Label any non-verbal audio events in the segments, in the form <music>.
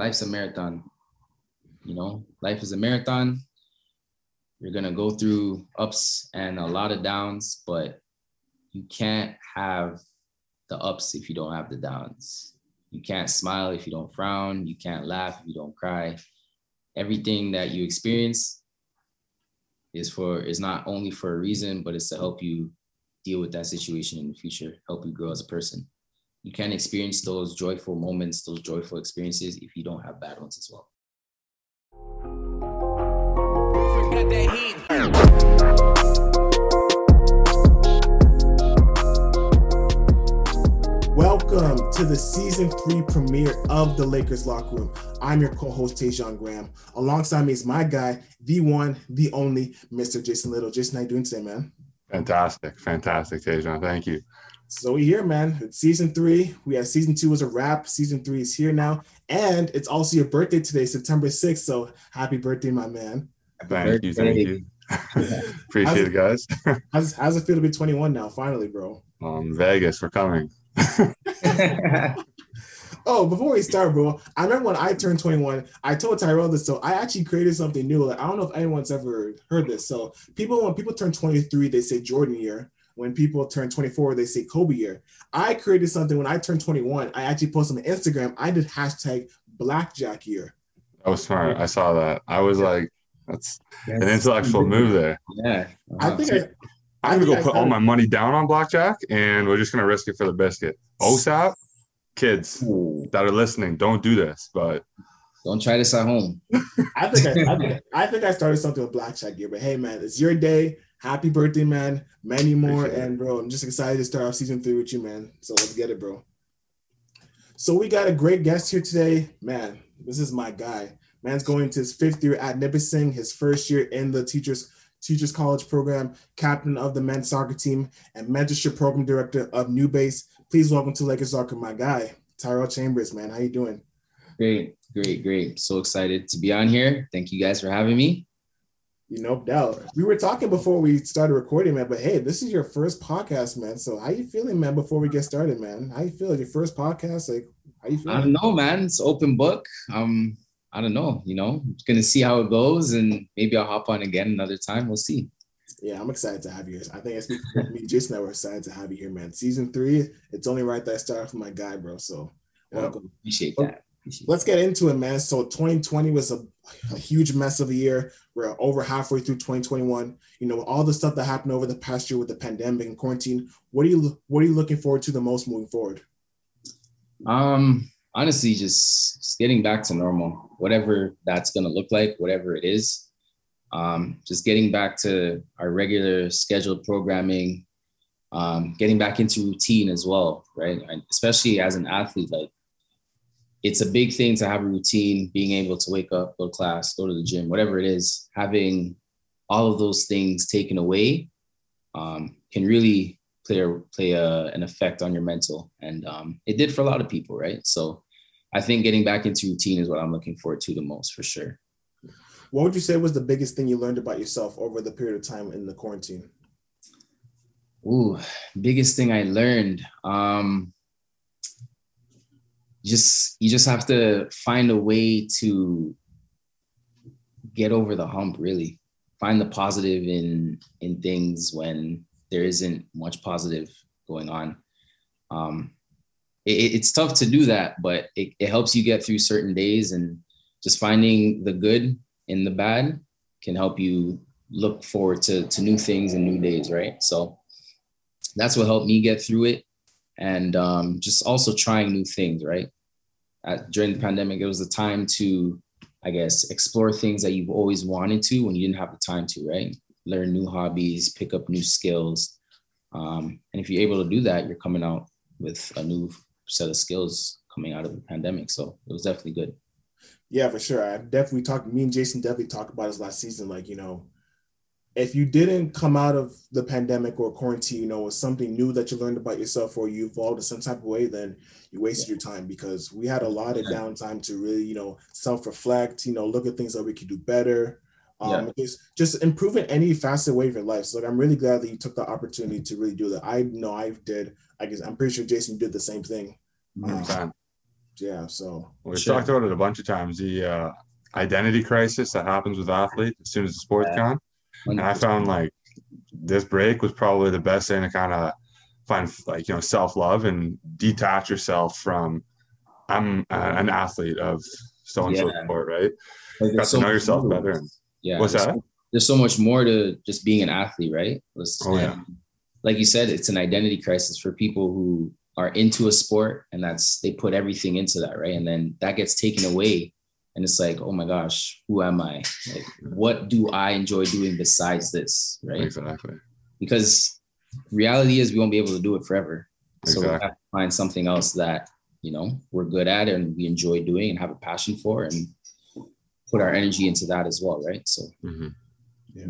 life's a marathon. You know, life is a marathon. You're gonna go through ups and a lot of downs, but you can't have the ups if you don't have the downs. You can't smile if you don't frown. You can't laugh if you don't cry. Everything that you experience is for is not only for a reason, but it's to help you deal with that situation in the future, help you grow as a person. You can't experience those joyful moments, those joyful experiences if you don't have bad ones as well. Welcome to the season three premiere of the Lakers Locker Room. I'm your co-host Tajon Graham. Alongside me is my guy, the one, the only, Mr. Jason Little. Jason, how you doing today, man? Fantastic, fantastic, Tajon. Thank you. So we here, man. It's season three. We have season two as a wrap. Season three is here now, and it's also your birthday today, September 6th. So happy birthday, my man. Thank you, thank you. <laughs> Appreciate it, guys. <laughs> how's, how's it feel to be 21 now? Finally, bro. Um, Vegas, we're coming. <laughs> oh, before we start, bro, I remember when I turned 21, I told Tyrell this. So I actually created something new. Like I don't know if anyone's ever heard this. So people, when people turn 23, they say Jordan year. When people turn 24, they say Kobe year. I created something when I turned 21. I actually posted on Instagram. I did hashtag Blackjack year. That was smart. I saw that. I was like, that's an intellectual move there. Yeah. I think I, I'm gonna go put all my money down on blackjack, and we're just gonna risk it for the biscuit. OSAP, kids Ooh. that are listening, don't do this. But Don't try this at home. <laughs> I think I, I, think, I think I started something with Blackjack here, but hey, man, it's your day. Happy birthday, man. Many more. Appreciate. And bro, I'm just excited to start off season three with you, man. So let's get it, bro. So we got a great guest here today. Man, this is my guy. Man's going to his fifth year at Nipissing, his first year in the teachers teachers college program, captain of the men's soccer team, and mentorship program director of NUBASE. Please welcome to Lakers Soccer, my guy, Tyrell Chambers, man. How you doing? Great, great, great. So excited to be on here. Thank you guys for having me. You no doubt. We were talking before we started recording, man. But hey, this is your first podcast, man. So how you feeling, man? Before we get started, man, how you feel? Your first podcast, like how you feel? I don't know, man. It's open book. Um, I don't know. You know, just gonna see how it goes, and maybe I'll hop on again another time. We'll see. Yeah, I'm excited to have you. I think it's me, Jason, I were excited to have you here, man. Season three, it's only right that I start off with my guy, bro. So welcome. Appreciate that. Let's get into it, man. So 2020 was a, a huge mess of a year. We're over halfway through 2021. You know, all the stuff that happened over the past year with the pandemic and quarantine. What are you what are you looking forward to the most moving forward? Um, honestly, just, just getting back to normal, whatever that's gonna look like, whatever it is. Um, just getting back to our regular scheduled programming, um, getting back into routine as well, right? And especially as an athlete, like it's a big thing to have a routine, being able to wake up, go to class, go to the gym, whatever it is, having all of those things taken away um, can really play a, play a, an effect on your mental, and um, it did for a lot of people, right? So, I think getting back into routine is what I'm looking forward to the most, for sure. What would you say was the biggest thing you learned about yourself over the period of time in the quarantine? Ooh, biggest thing I learned. Um, just you just have to find a way to get over the hump. Really, find the positive in in things when there isn't much positive going on. Um, it, it's tough to do that, but it, it helps you get through certain days, and just finding the good in the bad can help you look forward to to new things and new days. Right, so that's what helped me get through it and um, just also trying new things right At, during the pandemic it was a time to i guess explore things that you've always wanted to when you didn't have the time to right learn new hobbies pick up new skills um, and if you're able to do that you're coming out with a new set of skills coming out of the pandemic so it was definitely good Yeah, for sure. I definitely talked. Me and Jason definitely talked about this last season. Like, you know, if you didn't come out of the pandemic or quarantine, you know, with something new that you learned about yourself or you evolved in some type of way, then you wasted your time because we had a lot of downtime to really, you know, self-reflect, you know, look at things that we could do better. Um, just just improving any facet way of your life. So like, I'm really glad that you took the opportunity to really do that. I know I did. I guess I'm pretty sure Jason did the same thing. Um, Yeah. So we sure. talked about it a bunch of times. The uh, identity crisis that happens with athletes as soon as the sport's yeah. gone. And I found like this break was probably the best thing to kind of find like you know self love and detach yourself from I'm an athlete of so and so sport, right? Like, Got to so know yourself better. Yeah. What's that? there's so much more to just being an athlete, right? oh, yeah. Um, like you said, it's an identity crisis for people who are into a sport and that's they put everything into that, right? And then that gets taken away. And it's like, oh my gosh, who am I? Like, what do I enjoy doing besides this? Right. Exactly. Because reality is we won't be able to do it forever. Exactly. So we have to find something else that, you know, we're good at and we enjoy doing and have a passion for and put our energy into that as well. Right. So mm-hmm. Yeah.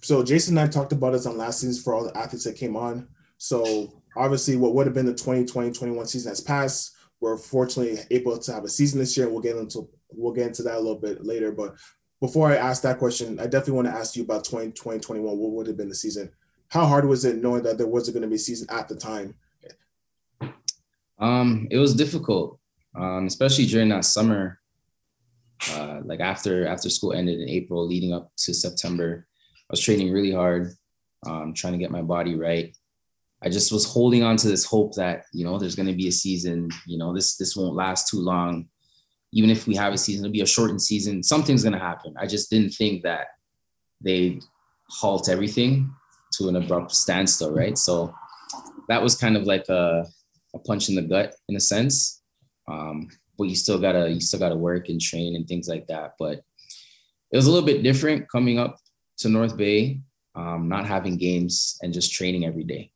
So Jason and I talked about this on last season for all the athletes that came on. So obviously what would have been the 2020-21 season has passed. We're fortunately able to have a season this year. We'll get into we'll get into that a little bit later. But before I ask that question, I definitely want to ask you about 2020, 21. What would have been the season? How hard was it knowing that there wasn't going to be a season at the time? Um, it was difficult, um, especially during that summer uh, like after after school ended in April, leading up to September, I was training really hard, um, trying to get my body right. I just was holding on to this hope that you know there's going to be a season. You know this this won't last too long. Even if we have a season, it'll be a shortened season. Something's going to happen. I just didn't think that they'd halt everything to an abrupt standstill, right? So that was kind of like a, a punch in the gut in a sense. Um, but you still gotta you still gotta work and train and things like that. But it was a little bit different coming up to North Bay, um, not having games and just training every day,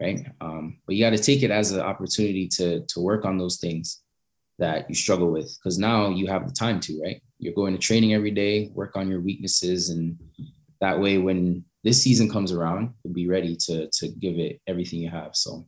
right? Um, but you got to take it as an opportunity to to work on those things that you struggle with because now you have the time to, right? You're going to training every day, work on your weaknesses, and that way, when this season comes around, you'll be ready to to give it everything you have. So,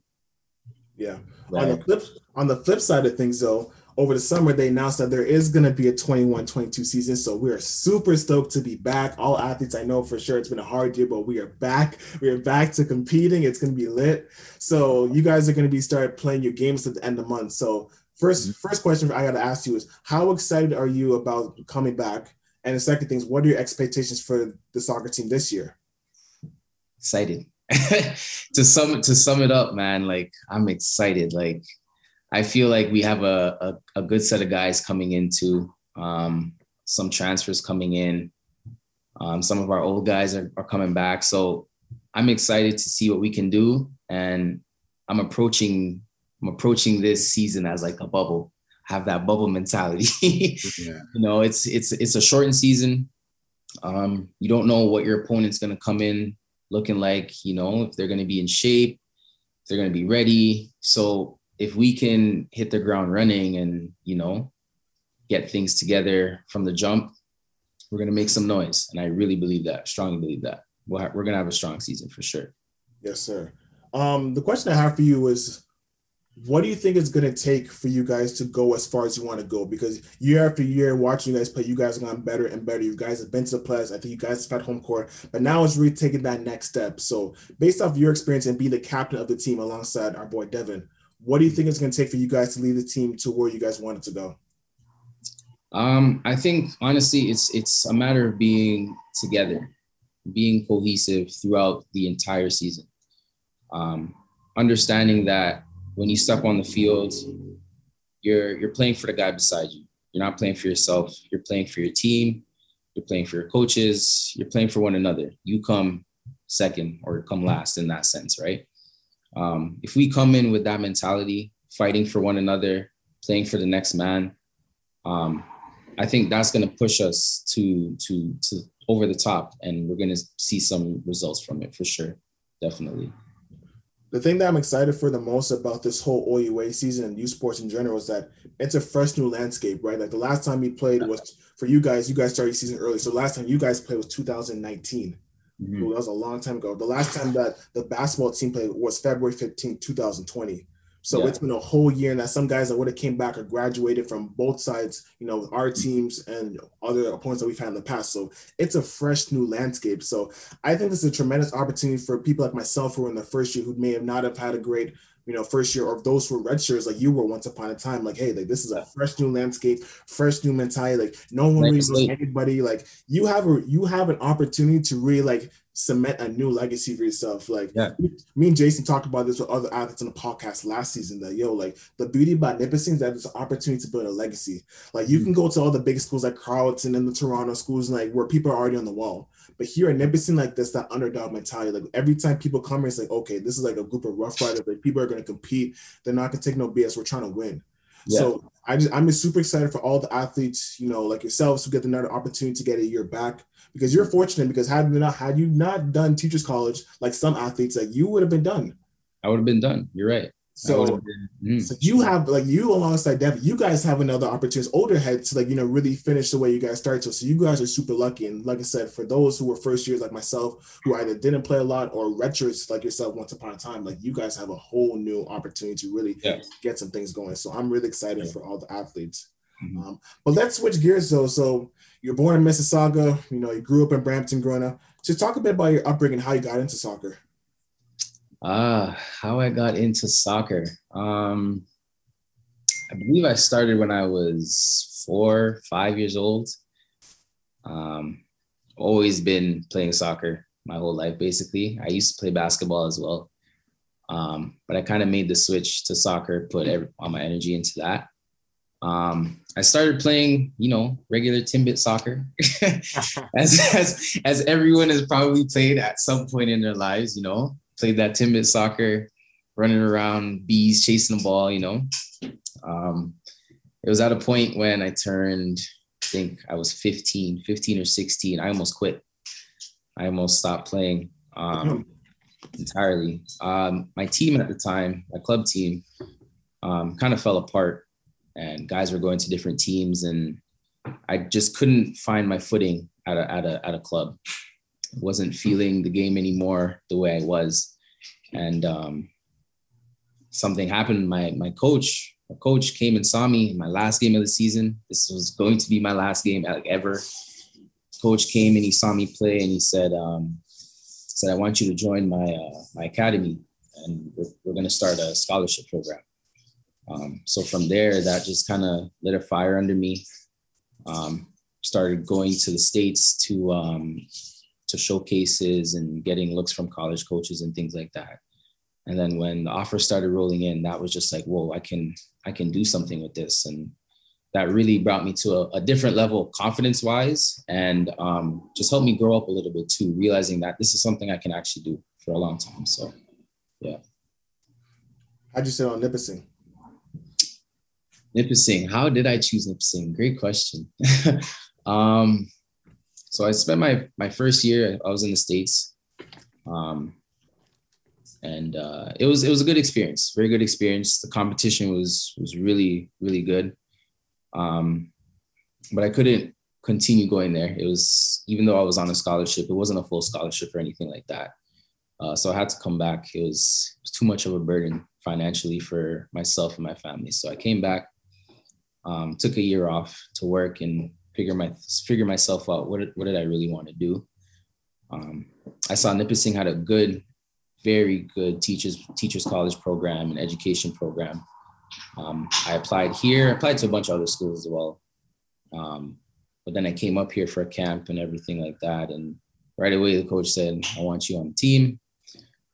yeah. On the flip on the flip side of things, though, over the summer, they announced that there is going to be a 21 22 season. So we are super stoked to be back. All athletes, I know for sure it's been a hard year, but we are back. We are back to competing. It's going to be lit. So you guys are going to be start playing your games at the end of the month. So, 1st mm-hmm. first question I got to ask you is how excited are you about coming back? And the second thing is, what are your expectations for the soccer team this year? Excited. <laughs> to sum to sum it up, man, like I'm excited. Like I feel like we have a, a, a good set of guys coming into um, some transfers coming in. Um, some of our old guys are, are coming back. So I'm excited to see what we can do. And I'm approaching I'm approaching this season as like a bubble. Have that bubble mentality. <laughs> yeah. You know, it's it's it's a shortened season. Um, you don't know what your opponent's gonna come in looking like, you know, if they're gonna be in shape, if they're gonna be ready. So if we can hit the ground running and you know get things together from the jump we're going to make some noise and i really believe that strongly believe that we we are going to have a strong season for sure yes sir um, the question i have for you is what do you think it's going to take for you guys to go as far as you want to go? Because year after year, watching you guys play, you guys have gotten better and better. You guys have been to the playoffs. I think you guys have had home court, but now it's really taking that next step. So, based off your experience and being the captain of the team alongside our boy Devin, what do you think it's going to take for you guys to lead the team to where you guys wanted to go? Um, I think honestly, it's it's a matter of being together, being cohesive throughout the entire season. Um, understanding that when you step on the field, you're you're playing for the guy beside you. You're not playing for yourself. You're playing for your team. You're playing for your coaches. You're playing for one another. You come second or come last in that sense, right? Um, if we come in with that mentality, fighting for one another, playing for the next man, um, I think that's going to push us to to to over the top, and we're going to see some results from it for sure, definitely. The thing that I'm excited for the most about this whole OUA season and U sports in general is that it's a fresh new landscape, right? Like the last time we played was for you guys. You guys started season early, so last time you guys played was 2019. Mm-hmm. that was a long time ago. The last time that the basketball team played was February 15, 2020. So yeah. it's been a whole year, and that some guys that would have came back or graduated from both sides, you know, our teams and other opponents that we've had in the past. So it's a fresh new landscape. So I think this is a tremendous opportunity for people like myself who are in the first year who may have not have had a great you know, first year or those who were redshirts, like you were once upon a time, like, hey, like this is a fresh new landscape, fresh new mentality. Like no one really knows anybody. Like you have a you have an opportunity to really like cement a new legacy for yourself. Like yeah. me and Jason talked about this with other athletes on the podcast last season. That yo, like the beauty about Nipissing is that it's an opportunity to build a legacy. Like you mm-hmm. can go to all the big schools like Carleton and the Toronto schools, like where people are already on the wall. But here at Nipissing, like this, that underdog mentality. Like every time people come here, it's like, okay, this is like a group of rough riders. Like people are gonna compete. They're not gonna take no BS. We're trying to win. Yeah. So I just I'm just super excited for all the athletes, you know, like yourselves who get another opportunity to get a year back because you're fortunate because had you not had you not done teachers college like some athletes like you would have been done. I would have been done. You're right. So, been, mm. so you have like you alongside Dev, you guys have another opportunity, older heads to like you know really finish the way you guys started. So, so you guys are super lucky. And like I said, for those who were first years like myself, who either didn't play a lot or retros like yourself once upon a time, like you guys have a whole new opportunity to really yeah. get some things going. So I'm really excited yeah. for all the athletes. Mm-hmm. Um, but let's switch gears though. So you're born in Mississauga, you know, you grew up in Brampton growing up. So talk a bit about your upbringing, how you got into soccer. Ah, uh, how I got into soccer. Um, I believe I started when I was four, five years old. Um, always been playing soccer my whole life, basically. I used to play basketball as well. Um, but I kind of made the switch to soccer, put every, all my energy into that. Um, I started playing, you know, regular Timbit soccer, <laughs> <laughs> as, as as everyone has probably played at some point in their lives. You know, played that Timbit soccer, running around bees, chasing the ball. You know, um, it was at a point when I turned, I think I was 15, 15 or 16. I almost quit. I almost stopped playing um, entirely. Um, my team at the time, my club team, um, kind of fell apart and guys were going to different teams and I just couldn't find my footing at a, at a, at a club. wasn't feeling the game anymore the way I was. And um, something happened. My, my coach, my coach came and saw me in my last game of the season. This was going to be my last game ever. Coach came and he saw me play and he said, um, said, I want you to join my, uh, my academy and we're, we're going to start a scholarship program. Um, so from there, that just kind of lit a fire under me. Um, started going to the states to um, to showcases and getting looks from college coaches and things like that. And then when the offers started rolling in, that was just like, whoa, I can I can do something with this, and that really brought me to a, a different level, confidence wise, and um, just helped me grow up a little bit too, realizing that this is something I can actually do for a long time. So, yeah. How'd you sit on Nipissing? Nipissing. How did I choose Nipissing? Great question. <laughs> um, so I spent my my first year. I was in the states, um, and uh, it was it was a good experience. Very good experience. The competition was was really really good. Um, but I couldn't continue going there. It was even though I was on a scholarship, it wasn't a full scholarship or anything like that. Uh, so I had to come back. It was, it was too much of a burden financially for myself and my family. So I came back um, took a year off to work and figure my figure myself out. What what did I really want to do? Um, I saw Nipissing had a good, very good teachers teachers college program and education program. Um, I applied here, applied to a bunch of other schools as well. Um, but then I came up here for a camp and everything like that. And right away, the coach said, "I want you on the team."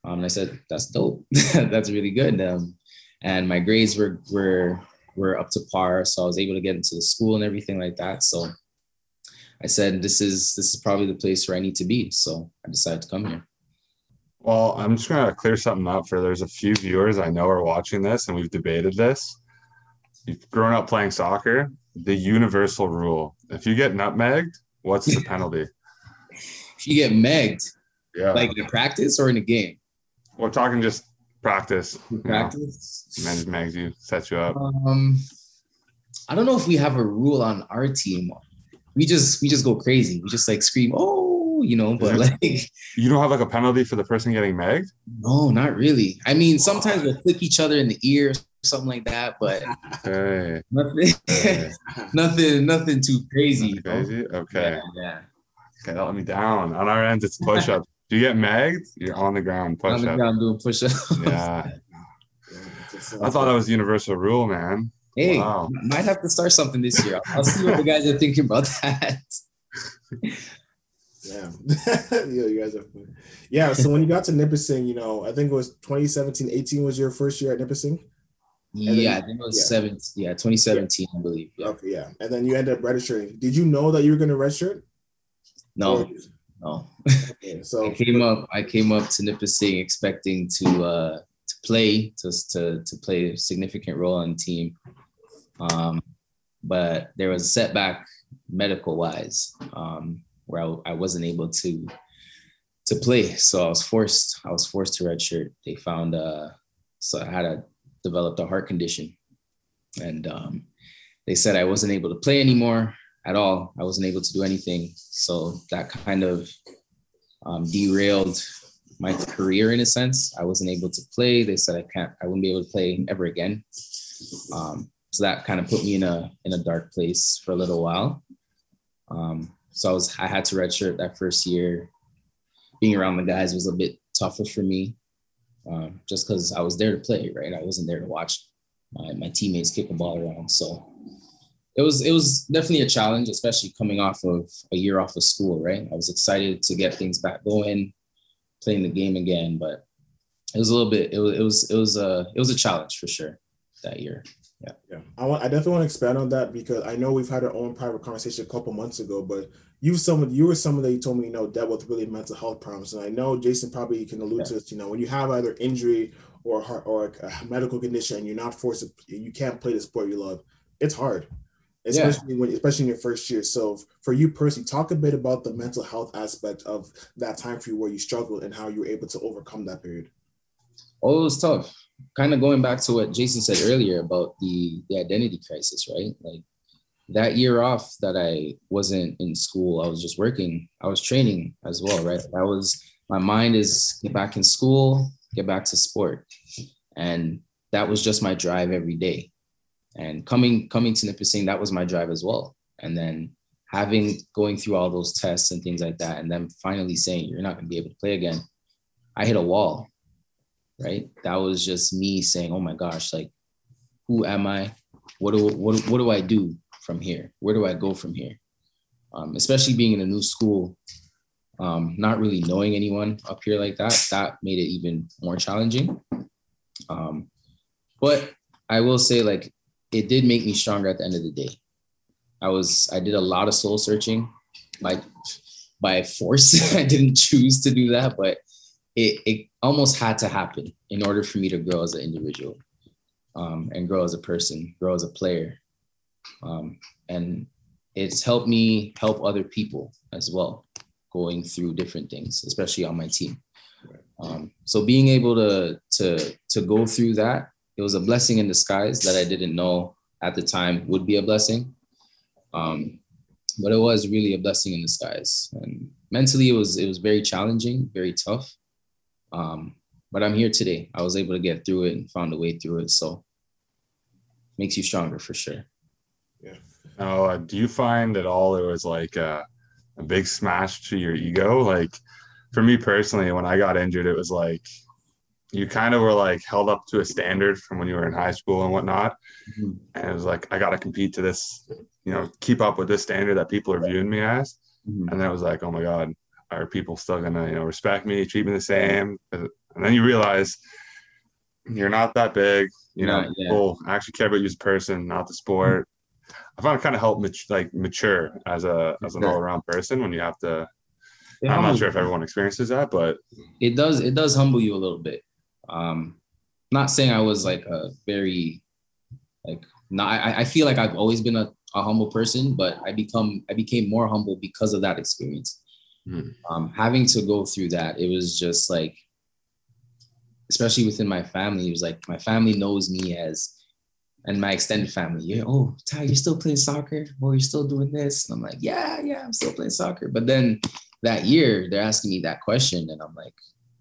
Um, and I said, "That's dope. <laughs> That's really good." Um, and my grades were were were up to par. So I was able to get into the school and everything like that. So I said, this is this is probably the place where I need to be. So I decided to come here. Well, I'm just gonna clear something up for there's a few viewers I know are watching this and we've debated this. You've grown up playing soccer, the universal rule. If you get nutmegged, what's the <laughs> penalty? if you get megged, yeah, like in a practice or in a game? We're talking just practice. Practice. You know, mags you, sets you up. Um, I don't know if we have a rule on our team. We just we just go crazy. We just like scream, oh, you know. But like, you don't have like a penalty for the person getting megged. No, not really. I mean, sometimes we'll flick each other in the ear, or something like that. But hey. <laughs> nothing, hey. <laughs> nothing, nothing too crazy. Nothing crazy. Okay. Yeah, yeah. Okay, let me down. On our end, it's push up. Do you get magged? You're on the ground, push on the up. ground doing push up. <laughs> Yeah. I thought that was universal rule, man. Hey, wow. might have to start something this year. I'll see what the guys are thinking about that. <laughs> Yeah, <laughs> yeah, you guys are fun. Yeah, so when you got to Nipissing, you know, I think it was 2017, 18 was your first year at Nipissing. yeah, I think it was yeah. seven. Yeah, 2017, yeah. I believe. Yeah. Okay, yeah, and then you ended up registering. Did you know that you were going to register? No, or? No. Okay, so I came up. I came up to Nipissing expecting to uh to play to to to play a significant role on the team. Um, but there was a setback medical wise. Um, where I, I wasn't able to to play. So I was forced. I was forced to redshirt. They found uh, so I had a developed a heart condition, and um, they said I wasn't able to play anymore at all. I wasn't able to do anything. So that kind of um, derailed my career in a sense. I wasn't able to play. They said I can't. I wouldn't be able to play ever again. Um, so that kind of put me in a in a dark place for a little while. Um, so I was I had to redshirt that first year. Being around the guys was a bit tougher for me, um, just because I was there to play, right? I wasn't there to watch my, my teammates kick a ball around. So it was it was definitely a challenge, especially coming off of a year off of school, right? I was excited to get things back going, playing the game again, but it was a little bit it was it was it was a it was a challenge for sure that year. Yeah. Yeah. I want I definitely want to expand on that because I know we've had our own private conversation a couple months ago, but you someone you were someone that you told me, you know, dealt with really mental health problems. And I know Jason probably can allude yeah. to this, you know, when you have either injury or heart or a medical condition and you're not forced to you can't play the sport you love, it's hard. Especially yeah. when especially in your first year. So for you personally, talk a bit about the mental health aspect of that time for you where you struggled and how you were able to overcome that period. Oh, it was tough kind of going back to what Jason said earlier about the the identity crisis, right? Like that year off that I wasn't in school, I was just working. I was training as well, right? That was my mind is get back in school, get back to sport, and that was just my drive every day. And coming coming to Nipissing, that was my drive as well. And then having going through all those tests and things like that, and then finally saying you're not going to be able to play again, I hit a wall right? That was just me saying, "Oh my gosh, like, who am I? What do what what do I do from here? Where do I go from here?" Um, especially being in a new school, um, not really knowing anyone up here like that, that made it even more challenging. Um, but I will say, like, it did make me stronger at the end of the day. I was I did a lot of soul searching, like by force. <laughs> I didn't choose to do that, but it, it almost had to happen in order for me to grow as an individual um, and grow as a person, grow as a player. Um, and it's helped me help other people as well going through different things, especially on my team. Um, so being able to to to go through that, it was a blessing in disguise that I didn't know at the time would be a blessing. Um, but it was really a blessing in disguise. And mentally, it was it was very challenging, very tough. Um, but I'm here today. I was able to get through it and found a way through it. So makes you stronger for sure. Yeah. Now, uh, do you find at all it was like a, a big smash to your ego? Like for me personally, when I got injured, it was like you kind of were like held up to a standard from when you were in high school and whatnot. Mm-hmm. And it was like, I got to compete to this, you know, keep up with this standard that people are viewing me as. Mm-hmm. And then it was like, oh my God, are people still gonna you know respect me, treat me the same? And then you realize you're not that big. You know, yeah. people actually care about you as a person, not the sport. I found it kind of helped mat- like mature as a as an all around person when you have to. I'm not sure if everyone experiences that, but it does. It does humble you a little bit. Um, not saying I was like a very like not. I, I feel like I've always been a, a humble person, but I become I became more humble because of that experience. Mm. Um, having to go through that, it was just like, especially within my family, it was like my family knows me as, and my extended family. Yeah, oh, Ty, you're still playing soccer, or you're still doing this, and I'm like, yeah, yeah, I'm still playing soccer. But then that year, they're asking me that question, and I'm like,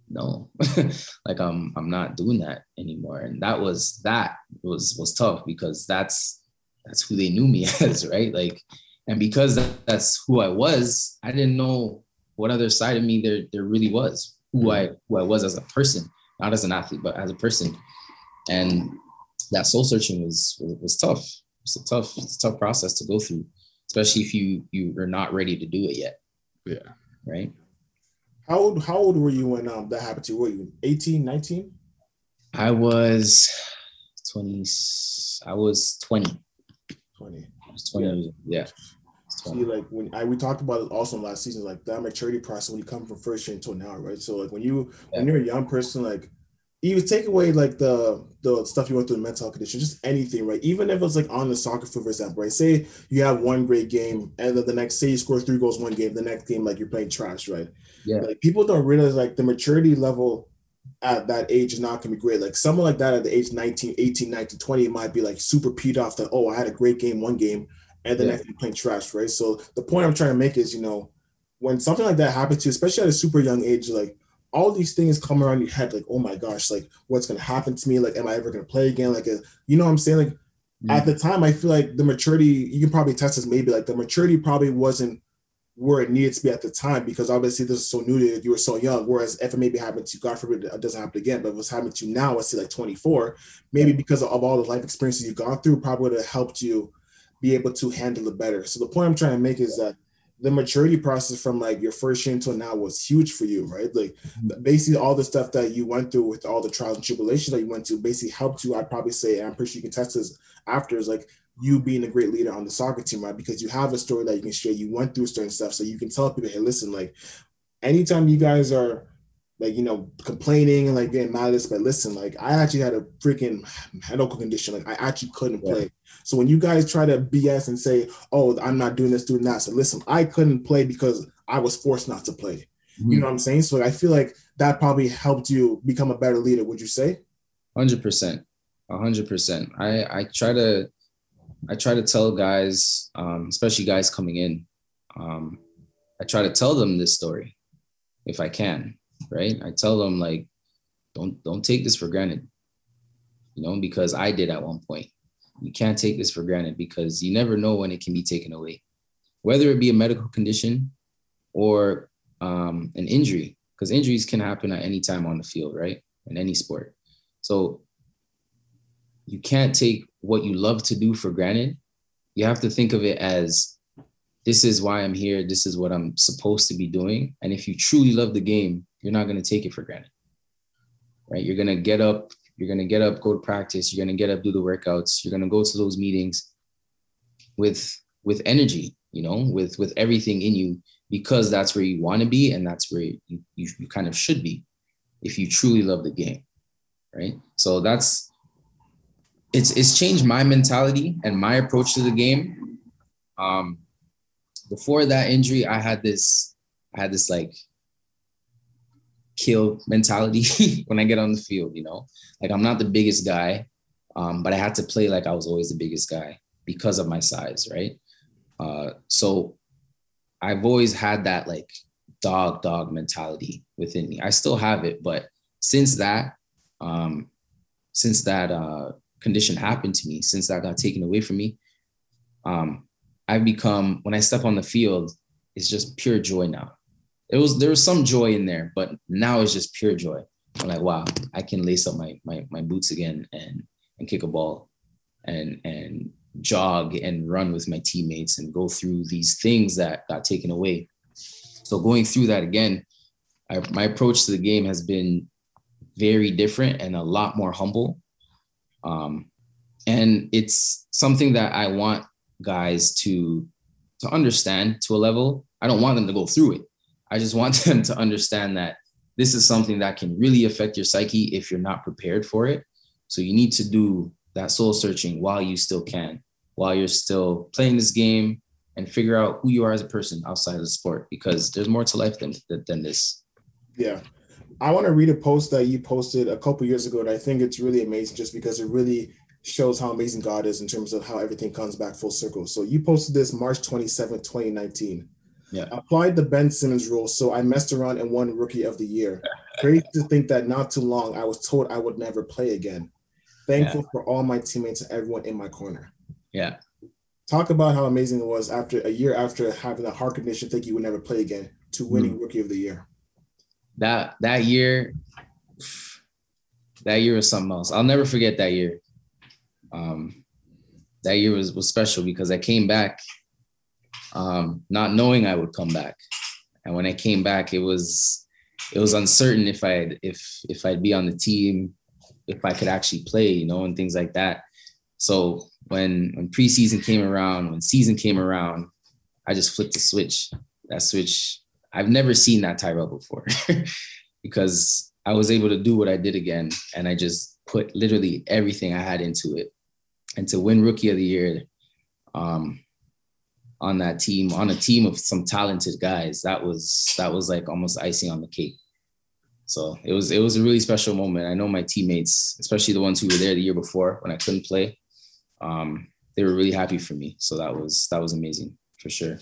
no, <laughs> like I'm I'm not doing that anymore. And that was that was was tough because that's that's who they knew me <laughs> as, right? Like, and because that's who I was, I didn't know what other side of me there there really was, who. I who I was as a person, not as an athlete, but as a person. And that soul searching was was tough. It's a tough, it's a tough process to go through, especially if you you are not ready to do it yet. Yeah. Right. How old how old were you when um that happened to you? Were you 18, 19? I was 20 I was 20. 20. I was 20 yeah. yeah. See, like when I we talked about it also in last season, like that maturity process when you come from first year until now, right? So like when you yeah. when you're a young person, like even take away like the the stuff you went through the mental condition, just anything, right? Even if it's like on the soccer field, for example, right? Say you have one great game, and then the next, say you score three goals one game, the next game like you're playing trash, right? Yeah. Like people don't realize like the maturity level at that age is not going to be great. Like someone like that at the age 19, 18, 19, 20 might be like super peed off that, oh, I had a great game one game, and then yeah. I playing trash, right? So the point I'm trying to make is, you know, when something like that happens to you, especially at a super young age, like all these things come around your head like oh my gosh like what's going to happen to me? Like am i ever going to play again? Like a, you know what i'm saying? Like mm-hmm. at the time i feel like the maturity you can probably test this maybe like the maturity probably wasn't where it needed to be at the time because obviously this is so new to you you were so young whereas if it maybe happened to god forbid it doesn't happen again but what's happening to you now let's say like 24 maybe because of all the life experiences you've gone through probably would have helped you be able to handle it better. So the point i'm trying to make is that the maturity process from like your first year until now was huge for you, right? Like mm-hmm. basically all the stuff that you went through with all the trials and tribulations that you went to basically helped you. I'd probably say, and I'm pretty sure you can test this after is like you being a great leader on the soccer team, right? Because you have a story that you can share. You went through certain stuff, so you can tell people, hey, listen, like anytime you guys are like you know complaining and like getting mad at this, but listen, like I actually had a freaking medical condition, like I actually couldn't yeah. play so when you guys try to BS and say, "Oh, I'm not doing this, doing that," so listen, I couldn't play because I was forced not to play. Mm-hmm. You know what I'm saying? So I feel like that probably helped you become a better leader. Would you say? Hundred percent, hundred percent. I I try to I try to tell guys, um, especially guys coming in, um, I try to tell them this story if I can, right? I tell them like, don't don't take this for granted, you know, because I did at one point you can't take this for granted because you never know when it can be taken away, whether it be a medical condition or um, an injury, because injuries can happen at any time on the field, right? In any sport. So you can't take what you love to do for granted. You have to think of it as this is why I'm here. This is what I'm supposed to be doing. And if you truly love the game, you're not going to take it for granted, right? You're going to get up you're going to get up, go to practice. You're going to get up, do the workouts. You're going to go to those meetings with with energy, you know, with with everything in you because that's where you want to be and that's where you, you, you kind of should be if you truly love the game, right? So that's it's it's changed my mentality and my approach to the game. Um, before that injury, I had this I had this like kill mentality <laughs> when I get on the field, you know? Like I'm not the biggest guy, um, but I had to play like I was always the biggest guy because of my size, right? Uh, so I've always had that like dog dog mentality within me. I still have it, but since that, um, since that uh, condition happened to me, since that got taken away from me, um, I've become when I step on the field, it's just pure joy now it was there was some joy in there, but now it's just pure joy. I'm like, wow, I can lace up my my my boots again and and kick a ball and and jog and run with my teammates and go through these things that got taken away. So going through that again, I, my approach to the game has been very different and a lot more humble. Um, and it's something that I want guys to to understand to a level. I don't want them to go through it. I just want <laughs> them to understand that this is something that can really affect your psyche if you're not prepared for it. So you need to do that soul searching while you still can, while you're still playing this game and figure out who you are as a person outside of the sport because there's more to life than, than this. Yeah. I want to read a post that you posted a couple years ago and I think it's really amazing just because it really shows how amazing God is in terms of how everything comes back full circle. So you posted this March 27, 2019. Yeah. I Applied the Ben Simmons rule, so I messed around and won Rookie of the Year. Crazy to think that not too long I was told I would never play again. Thankful yeah. for all my teammates and everyone in my corner. Yeah. Talk about how amazing it was after a year after having a heart condition, think you would never play again, to winning mm. Rookie of the Year. That that year, <sighs> that year was something else. I'll never forget that year. Um, that year was was special because I came back, um, not knowing I would come back, and when I came back, it was it was uncertain if I'd if if I'd be on the team, if I could actually play, you know, and things like that. So when when preseason came around, when season came around, I just flipped the switch. That switch, I've never seen that Tyrell before, <laughs> because I was able to do what I did again, and I just put literally everything I had into it, and to win Rookie of the Year, um, on that team, on a team of some talented guys, that was that was like almost icing on the cake. So it was it was a really special moment. I know my teammates, especially the ones who were there the year before when I couldn't play, um, they were really happy for me. So that was that was amazing for sure.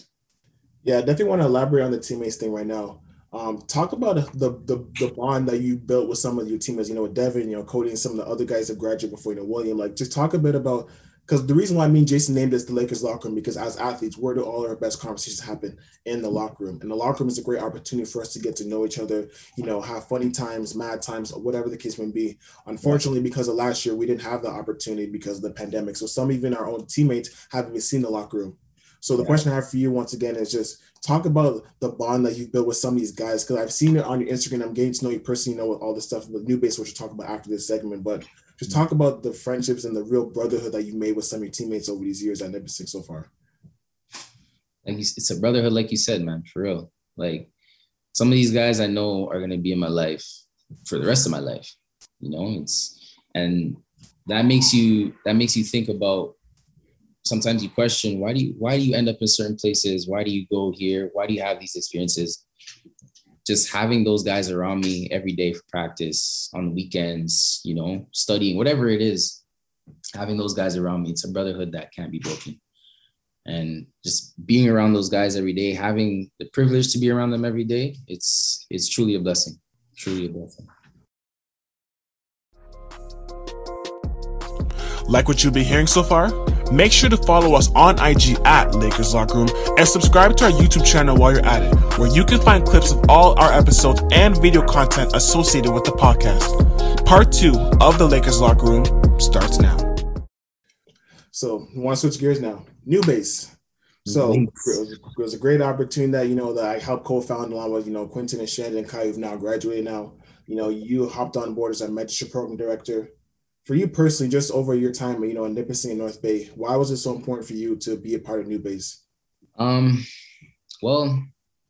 Yeah, I definitely want to elaborate on the teammates thing right now. Um, talk about the, the the bond that you built with some of your teammates, you know, with Devin, you know, Cody, and some of the other guys that graduated before, you know, William. Like, just talk a bit about because the reason why me and Jason named this the Lakers locker room because as athletes, where do all our best conversations happen in the locker room? And the locker room is a great opportunity for us to get to know each other, you know, have funny times, mad times, whatever the case may be. Unfortunately, because of last year, we didn't have the opportunity because of the pandemic. So some even our own teammates haven't even seen the locker room. So the yeah. question I have for you once again is just talk about the bond that you've built with some of these guys because I've seen it on your Instagram. I'm getting to know you personally, you know, all the stuff with NUBASE, which we'll talk about after this segment. But just talk about the friendships and the real brotherhood that you made with some of your teammates over these years at Nipissing so far. Like it's a brotherhood, like you said, man, for real. Like some of these guys I know are gonna be in my life for the rest of my life. You know, it's and that makes you that makes you think about sometimes you question why do you why do you end up in certain places why do you go here why do you have these experiences just having those guys around me every day for practice on weekends you know studying whatever it is having those guys around me it's a brotherhood that can't be broken. And just being around those guys every day having the privilege to be around them every day it's it's truly a blessing truly a blessing. Like what you've been hearing so far Make sure to follow us on IG at Lakers Locker Room and subscribe to our YouTube channel while you're at it, where you can find clips of all our episodes and video content associated with the podcast. Part two of the Lakers Locker Room starts now. So, we want to switch gears now. NUBASE. So it was a great opportunity that you know that I helped co-found along with you know Quentin and Shannon and Kai who've now graduated now. You know, you hopped on board as our mentorship program director for you personally, just over your time, you know, in Nipissing and North Bay, why was it so important for you to be a part of NUBASE? Um, well,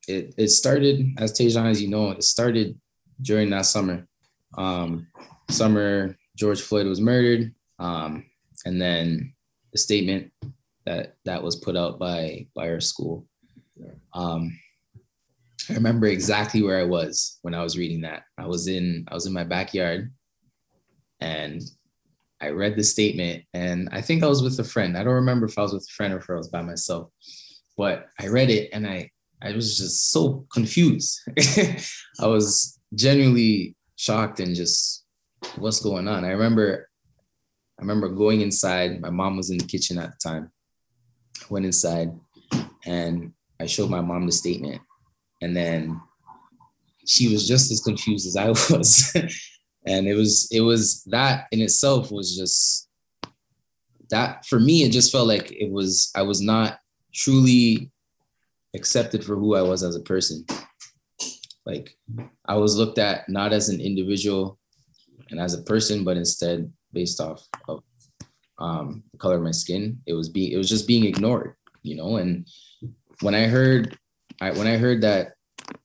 it, it started as Tajon, as you know, it started during that summer. Um, summer George Floyd was murdered, um, and then the statement that that was put out by by our school. Um, I remember exactly where I was when I was reading that. I was in I was in my backyard, and I read the statement and I think I was with a friend. I don't remember if I was with a friend or if I was by myself, but I read it and I, I was just so confused. <laughs> I was genuinely shocked and just what's going on. I remember, I remember going inside. My mom was in the kitchen at the time. I went inside and I showed my mom the statement. And then she was just as confused as I <laughs> was and it was it was that in itself was just that for me it just felt like it was i was not truly accepted for who i was as a person. Like i was looked at not as an individual and as a person but instead based off of um, the color of my skin. It was being it was just being ignored you know? And when i heard I, when i heard that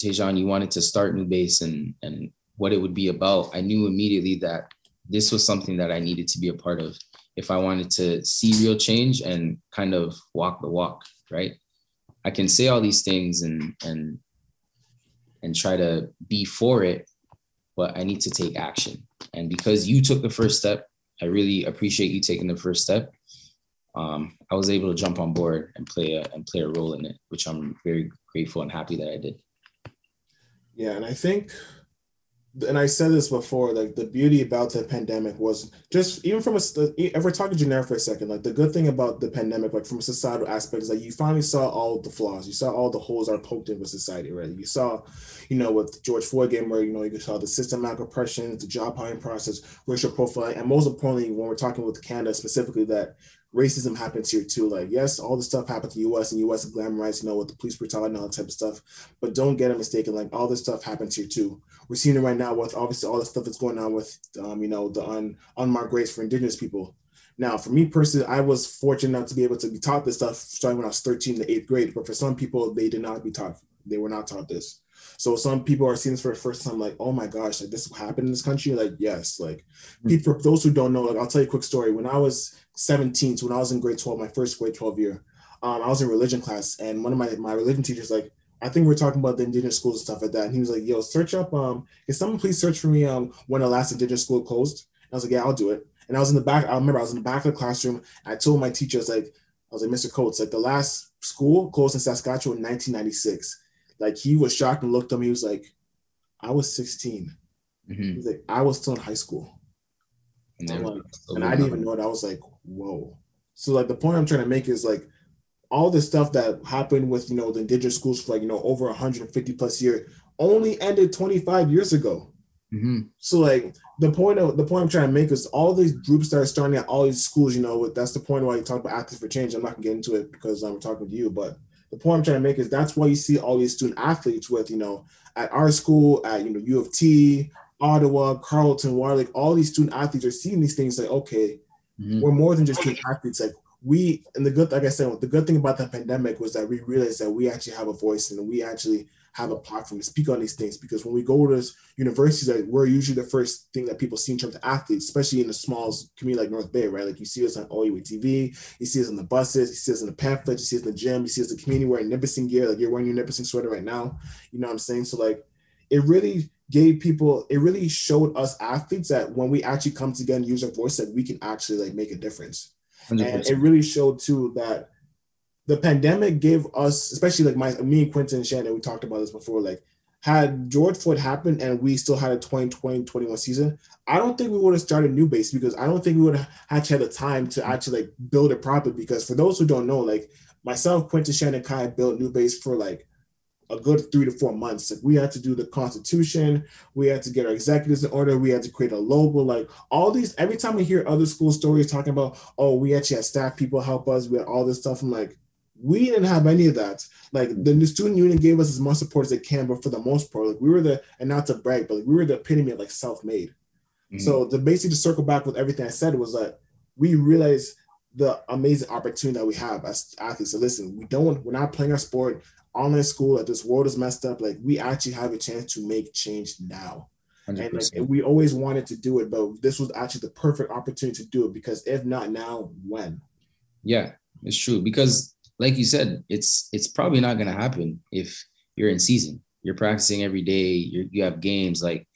Tajon, you wanted to start NUBASE and and what it would be about, I knew immediately that this was something that I needed to be a part of if I wanted to see real change and kind of walk the walk, right? I can say all these things and and and try to be for it, but I need to take action. And because you took the first step, I really appreciate you taking the first step. Um, I was able to jump on board and play a and play a role in it, which I'm very grateful and happy that I did. Yeah, and I think and I said this before, like the beauty about the pandemic was just even from a if we're talking generic for a second, like the good thing about the pandemic, like from a societal aspect, is like you finally saw all the flaws, you saw all the holes are poked in with society, right? You saw, you know, with George Floyd game where you know you saw the systematic oppression, the job hiring process, racial profiling, and most importantly, when we're talking with Canada specifically, that racism happens here too. Like, yes, all the stuff happens to the US and US glamorized, you know, with the police brutality and all that type of stuff. But don't get it mistaken, like all this stuff happens here too. We're seeing it right now with obviously all the stuff that's going on with um, you know, the un, unmarked graves for indigenous people. Now, for me personally, I was fortunate enough to be able to be taught this stuff starting when I was 13 to eighth grade. But for some people, they did not be taught, they were not taught this. So some people are seeing this for the first time, like, oh my gosh, like this happened in this country. Like, yes, like mm-hmm. for those who don't know, like I'll tell you a quick story. When I was 17, so when I was in grade 12, my first grade 12 year, um, I was in religion class, and one of my my religion teachers like, I think we are talking about the indigenous schools and stuff like that, and he was like, "Yo, search up um, can someone please search for me um when the last indigenous school closed?" And I was like, "Yeah, I'll do it." And I was in the back. I remember I was in the back of the classroom. I told my teacher, I was like, I was like, Mr. Coates, like the last school closed in Saskatchewan in 1996. Like he was shocked and looked at me. He was like, I was 16. Mm-hmm. He was like, I was still in high school. And, like, and I didn't even know it. I was like, whoa. So like the point I'm trying to make is like all the stuff that happened with you know the indigenous schools for like you know over 150 plus years only ended 25 years ago. Mm-hmm. So like the point of the point I'm trying to make is all these groups that are starting at all these schools, you know, that's the point why you talk about athletes for change. I'm not gonna get into it because I'm talking to you, but the point I'm trying to make is that's why you see all these student athletes with, you know, at our school, at you know, U of T, Ottawa, Carleton, Warwick, all these student athletes are seeing these things like, okay, mm-hmm. we're more than just student athletes. Like we and the good, like I said, the good thing about the pandemic was that we realized that we actually have a voice and we actually have a platform to speak on these things because when we go to universities, like, we're usually the first thing that people see in terms of athletes, especially in the small community like North Bay, right? Like you see us on OUA TV, you see us on the buses, you see us in the pamphlets, you see us in the gym, you see us in the community wearing Nipissing gear, like you're wearing your Nipissing sweater right now. You know what I'm saying? So like it really gave people, it really showed us athletes that when we actually come together and use our voice, that we can actually like make a difference. 100%. And it really showed too that the pandemic gave us, especially like my me and Quentin and Shannon, we talked about this before. Like, had George Floyd happened and we still had a 2020 21 season, I don't think we would have started NUBASE because I don't think we would have actually had the time to actually like build it properly. Because for those who don't know, like myself, Quentin, Shannon, Kai built NUBASE for like a good three to four months. Like we had to do the constitution, we had to get our executives in order, we had to create a logo. Like all these, every time I hear other school stories talking about, oh, we actually had staff people help us, we had all this stuff. I'm like, we didn't have any of that. Like the student union gave us as much support as they can, but for the most part, like we were the and not to brag, but like, we were the epitome of like self-made. Mm-hmm. So the basically to circle back with everything I said was that we realized the amazing opportunity that we have as athletes. So listen, we don't we're not playing our sport online school. Like this world is messed up. Like we actually have a chance to make change now. 100%. And like we always wanted to do it, but this was actually the perfect opportunity to do it because if not now, when? Yeah, it's true. Because like you said, it's it's probably not going to happen if you're in season. You're practicing every day. you you have games. Like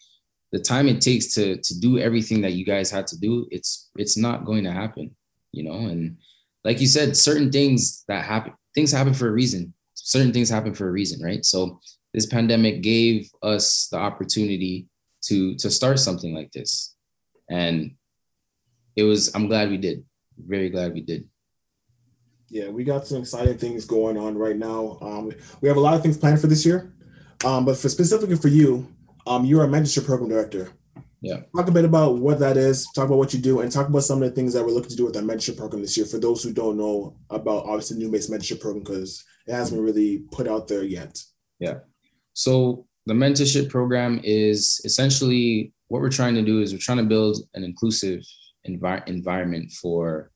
the time it takes to to do everything that you guys had to do, it's it's not going to happen. You know, and like you said, certain things that happen, things happen for a reason. Certain things happen for a reason, right? So this pandemic gave us the opportunity to to start something like this, and it was. I'm glad we did. Very glad we did yeah, we got some exciting things going on right now. Um, we have a lot of things planned for this year, um, but for specifically for you, um, you're a mentorship program director. Yeah. Talk a bit about what that is. Talk about what you do, and talk about some of the things that we're looking to do with our mentorship program this year. For those who don't know about obviously NUBASE mentorship program, because it hasn't really put out there yet. Yeah. So the mentorship program is essentially what we're trying to do is we're trying to build an inclusive envi- environment for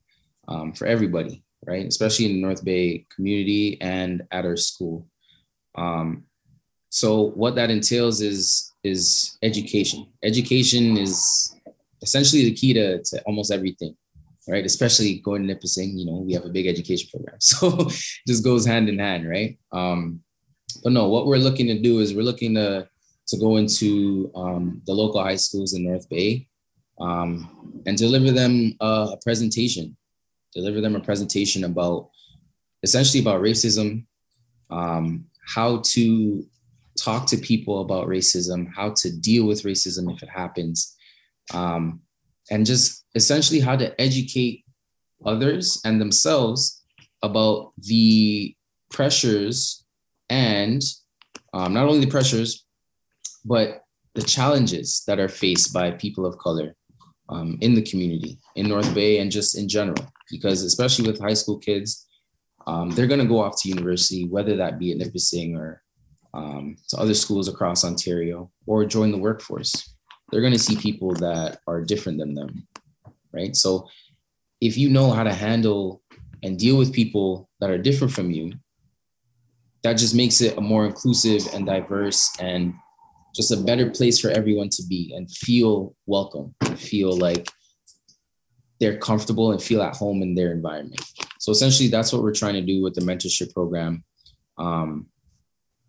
um, for everybody right? Especially in the North Bay community and at our school. Um, so what that entails is is education. Education is essentially the key to, to almost everything, right? Especially going to Nipissing, you know, we have a big education program. <laughs> So just goes hand in hand, right? Um, but no, what we're looking to do is we're looking to to go into um, the local high schools in North Bay um, and deliver them a presentation deliver them a presentation about essentially about racism, um, how to talk to people about racism, how to deal with racism if it happens, um, and just essentially how to educate others and themselves about the pressures and um, not only the pressures, but the challenges that are faced by people of color um, in the community in North Bay and just in general. Because especially with high school kids, um, they're going to go off to university, whether that be at Nipissing or um, to other schools across Ontario or join the workforce. They're going to see people that are different than them, right? So if you know how to handle and deal with people that are different from you, that just makes it a more inclusive and diverse and just a better place for everyone to be and feel welcome and feel like they're comfortable and feel at home in their environment. So essentially, that's what we're trying to do with the mentorship program. Um,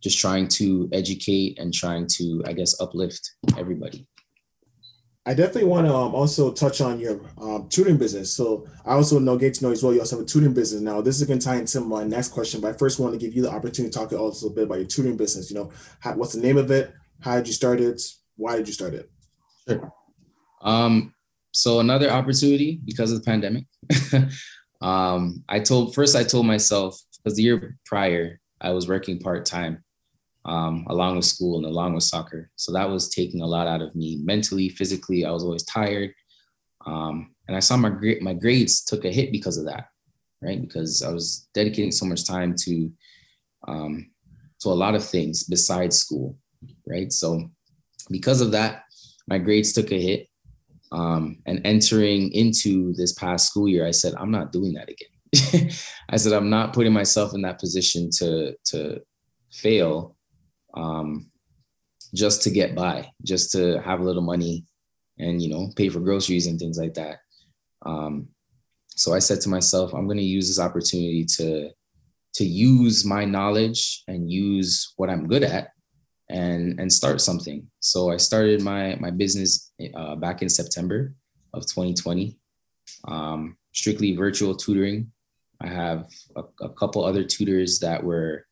just trying to educate and trying to, I guess, uplift everybody. I definitely want to um, also touch on your um, tutoring business. So I also know get to know as well. You also have a tutoring business now. This is going to tie into my next question, but I first want to give you the opportunity to talk also a bit about your tutoring business. You know, how, what's the name of it? How did you start it? Why did you start it? Sure. Um, so another opportunity because of the pandemic. <laughs> um, I told first I told myself because the year prior I was working part time um, along with school and along with soccer. So that was taking a lot out of me mentally, physically. I was always tired. Um, and I saw my my grades took a hit because of that, right? Because I was dedicating so much time to um, to a lot of things besides school, right? So because of that, my grades took a hit. Um, and entering into this past school year, I said, I'm not doing that again. <laughs> I said, I'm not putting myself in that position to to fail um, just to get by, just to have a little money and, you know, pay for groceries and things like that. Um, so I said to myself, I'm going to use this opportunity to, to use my knowledge and use what I'm good at and, and start something. So I started my, my business uh, back in September of 2020, um, strictly virtual tutoring. I have a, a couple other tutors that were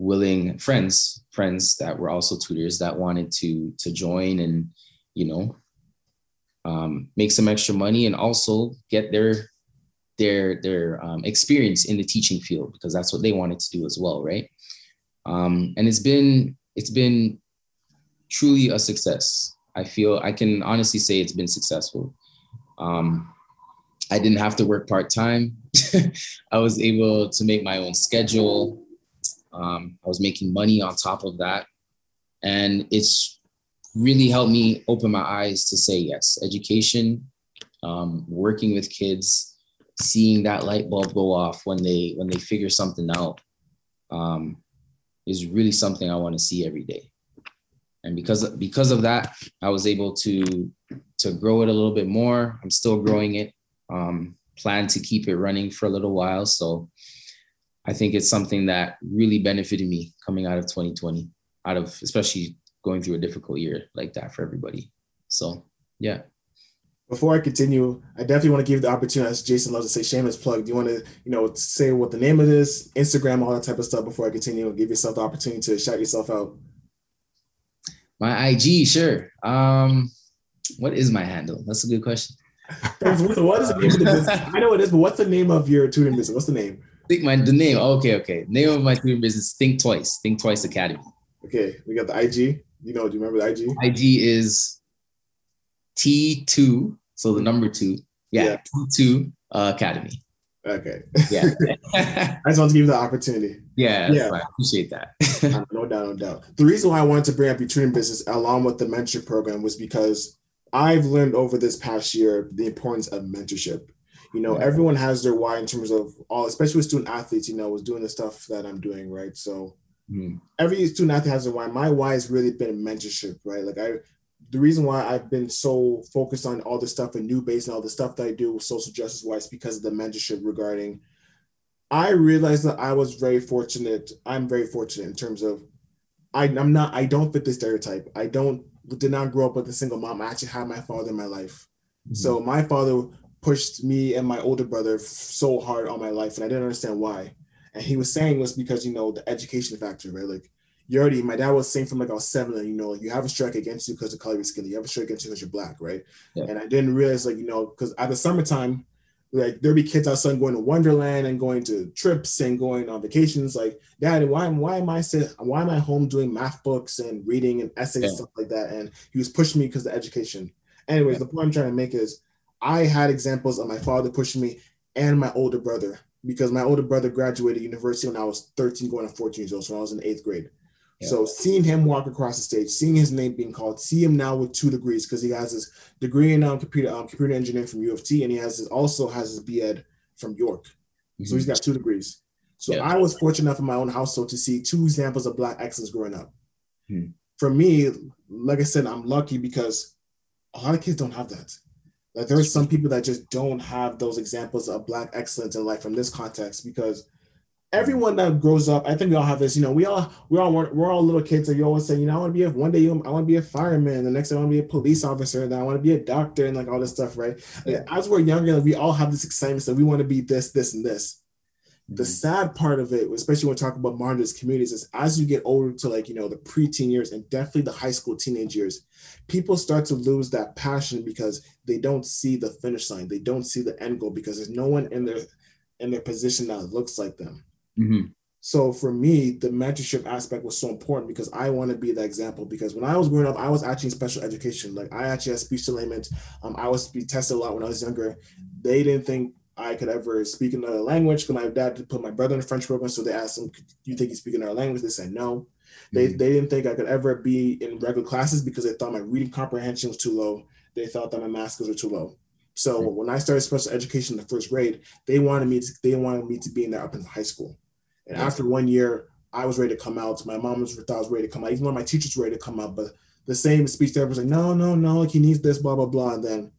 willing friends friends that were also tutors that wanted to to join and you know um, make some extra money and also get their their their um, experience in the teaching field because that's what they wanted to do as well right um, and it's been it's been truly a success. I feel i can honestly say it's been successful. Um, i didn't have to work part-time. <laughs> I was able to make my own schedule. Um, I was making money on top of that. And it's really helped me open my eyes to say yes, education, um, working with kids, seeing that light bulb go off when they when they figure something out. Um, is really something I want to see every day. And because because of that, I was able to to grow it a little bit more. I'm still growing it. Um, plan to keep it running for a little while. So I think it's something that really benefited me coming out of 2020, out of especially going through a difficult year like that for everybody. So, yeah. Before I continue, I definitely want to give the opportunity, as Jason loves to say, shameless plug. Do you want to, you know, say what the name of this, Instagram, all that type of stuff before I continue? And give yourself the opportunity to shout yourself out. My IG, sure. Um, what is my handle? That's a good question. <laughs> what is the name of the business? I know it is, but what's the name of your tutoring business? What's the name? think my the name. Okay, okay. Name of my tutoring business Think Twice. Think Twice Academy. Okay, we got the IG. You know, do you remember the IG? IG is T two, so the number two. Yeah, yeah. T two uh, Academy. Okay. Yeah. <laughs> I just want to give you the opportunity. Yeah, yeah. I appreciate that. no doubt, no doubt. The reason why I wanted to bring up your tutoring business along with the mentorship program was because I've learned over this past year the importance of mentorship you know, everyone has their why in terms of all, especially with student athletes, you know, was doing the stuff that I'm doing, right? So mm. every student athlete has a why. My why has really been mentorship, right? Like I, the reason why I've been so focused on all the stuff in NUBASE and all the stuff that I do with social justice wise because of the mentorship regarding. I realized that I was very fortunate. I'm very fortunate in terms of I, I'm not. I don't fit the stereotype. I don't did not grow up with a single mom. I actually had my father in my life. Mm-hmm. So my father pushed me and my older brother so hard all my life, and I didn't understand why. And he was saying it was because you know the education factor, right? Like you already, my dad was saying from like I was seven, and you know, you have a strike against you because of color of your skin. You have a strike against you because you're black, right? Yeah. And I didn't realize, like, you know, because at the summertime, like there'd be kids outside going to Wonderland and going to trips and going on vacations. Like, Dad, why why am I sit, why am I home doing math books and reading and essays yeah. and stuff like that? And he was pushing me because of education. Anyways, yeah. the point I'm trying to make is I had examples of my father pushing me and my older brother because my older brother graduated university when I was 13 going to 14 years old. So I was in eighth grade. So seeing him walk across the stage, seeing his name being called, see him now with two degrees because he has his degree in um, computer um, computer engineering from U of T, and he has his, also has his BEd from York. Mm-hmm. So he's got two degrees. So yeah. I was fortunate enough in my own household to see two examples of Black excellence growing up. Mm-hmm. For me, like I said, I'm lucky because a lot of kids don't have that. Like there are some people that just don't have those examples of Black excellence in life from this context because everyone that grows up, I think we all have this. You know, we all we all we're all little kids. So you always say, you know, I want to be a one day I want to be a fireman. The next day I want to be a police officer. Then I want to be a doctor and like all this stuff, right? Yeah. As we're younger, like, we all have this excitement. So we want to be this, this, and this. Mm-hmm. The sad part of it, especially when we talk about marginalized communities, is as you get older to like you know the preteen years and definitely the high school teenage years, people start to lose that passion because they don't see the finish line. They don't see the end goal because there's no one in their in their position that looks like them. Mm-hmm. So for me, the mentorship aspect was so important because I want to be the example. Because when I was growing up, I was actually in special education. Like I actually had speech delayment. Um, I was be tested a lot when I was younger. They didn't think I could ever speak another language. Because my dad put my brother in the French program, so they asked him, "Do you think you speak another language?" They said no. They mm-hmm. they didn't think I could ever be in regular classes because they thought my reading comprehension was too low. They thought that my math skills were too low. So when I started special education in the first grade, they wanted me to they wanted me to be in there up in high school. And after one year, I was ready to come out. My mom was I was ready to come out. Even though my teachers were ready to come out, but the same speech therapist was like, no, no, no, like he needs this, blah, blah, blah. And then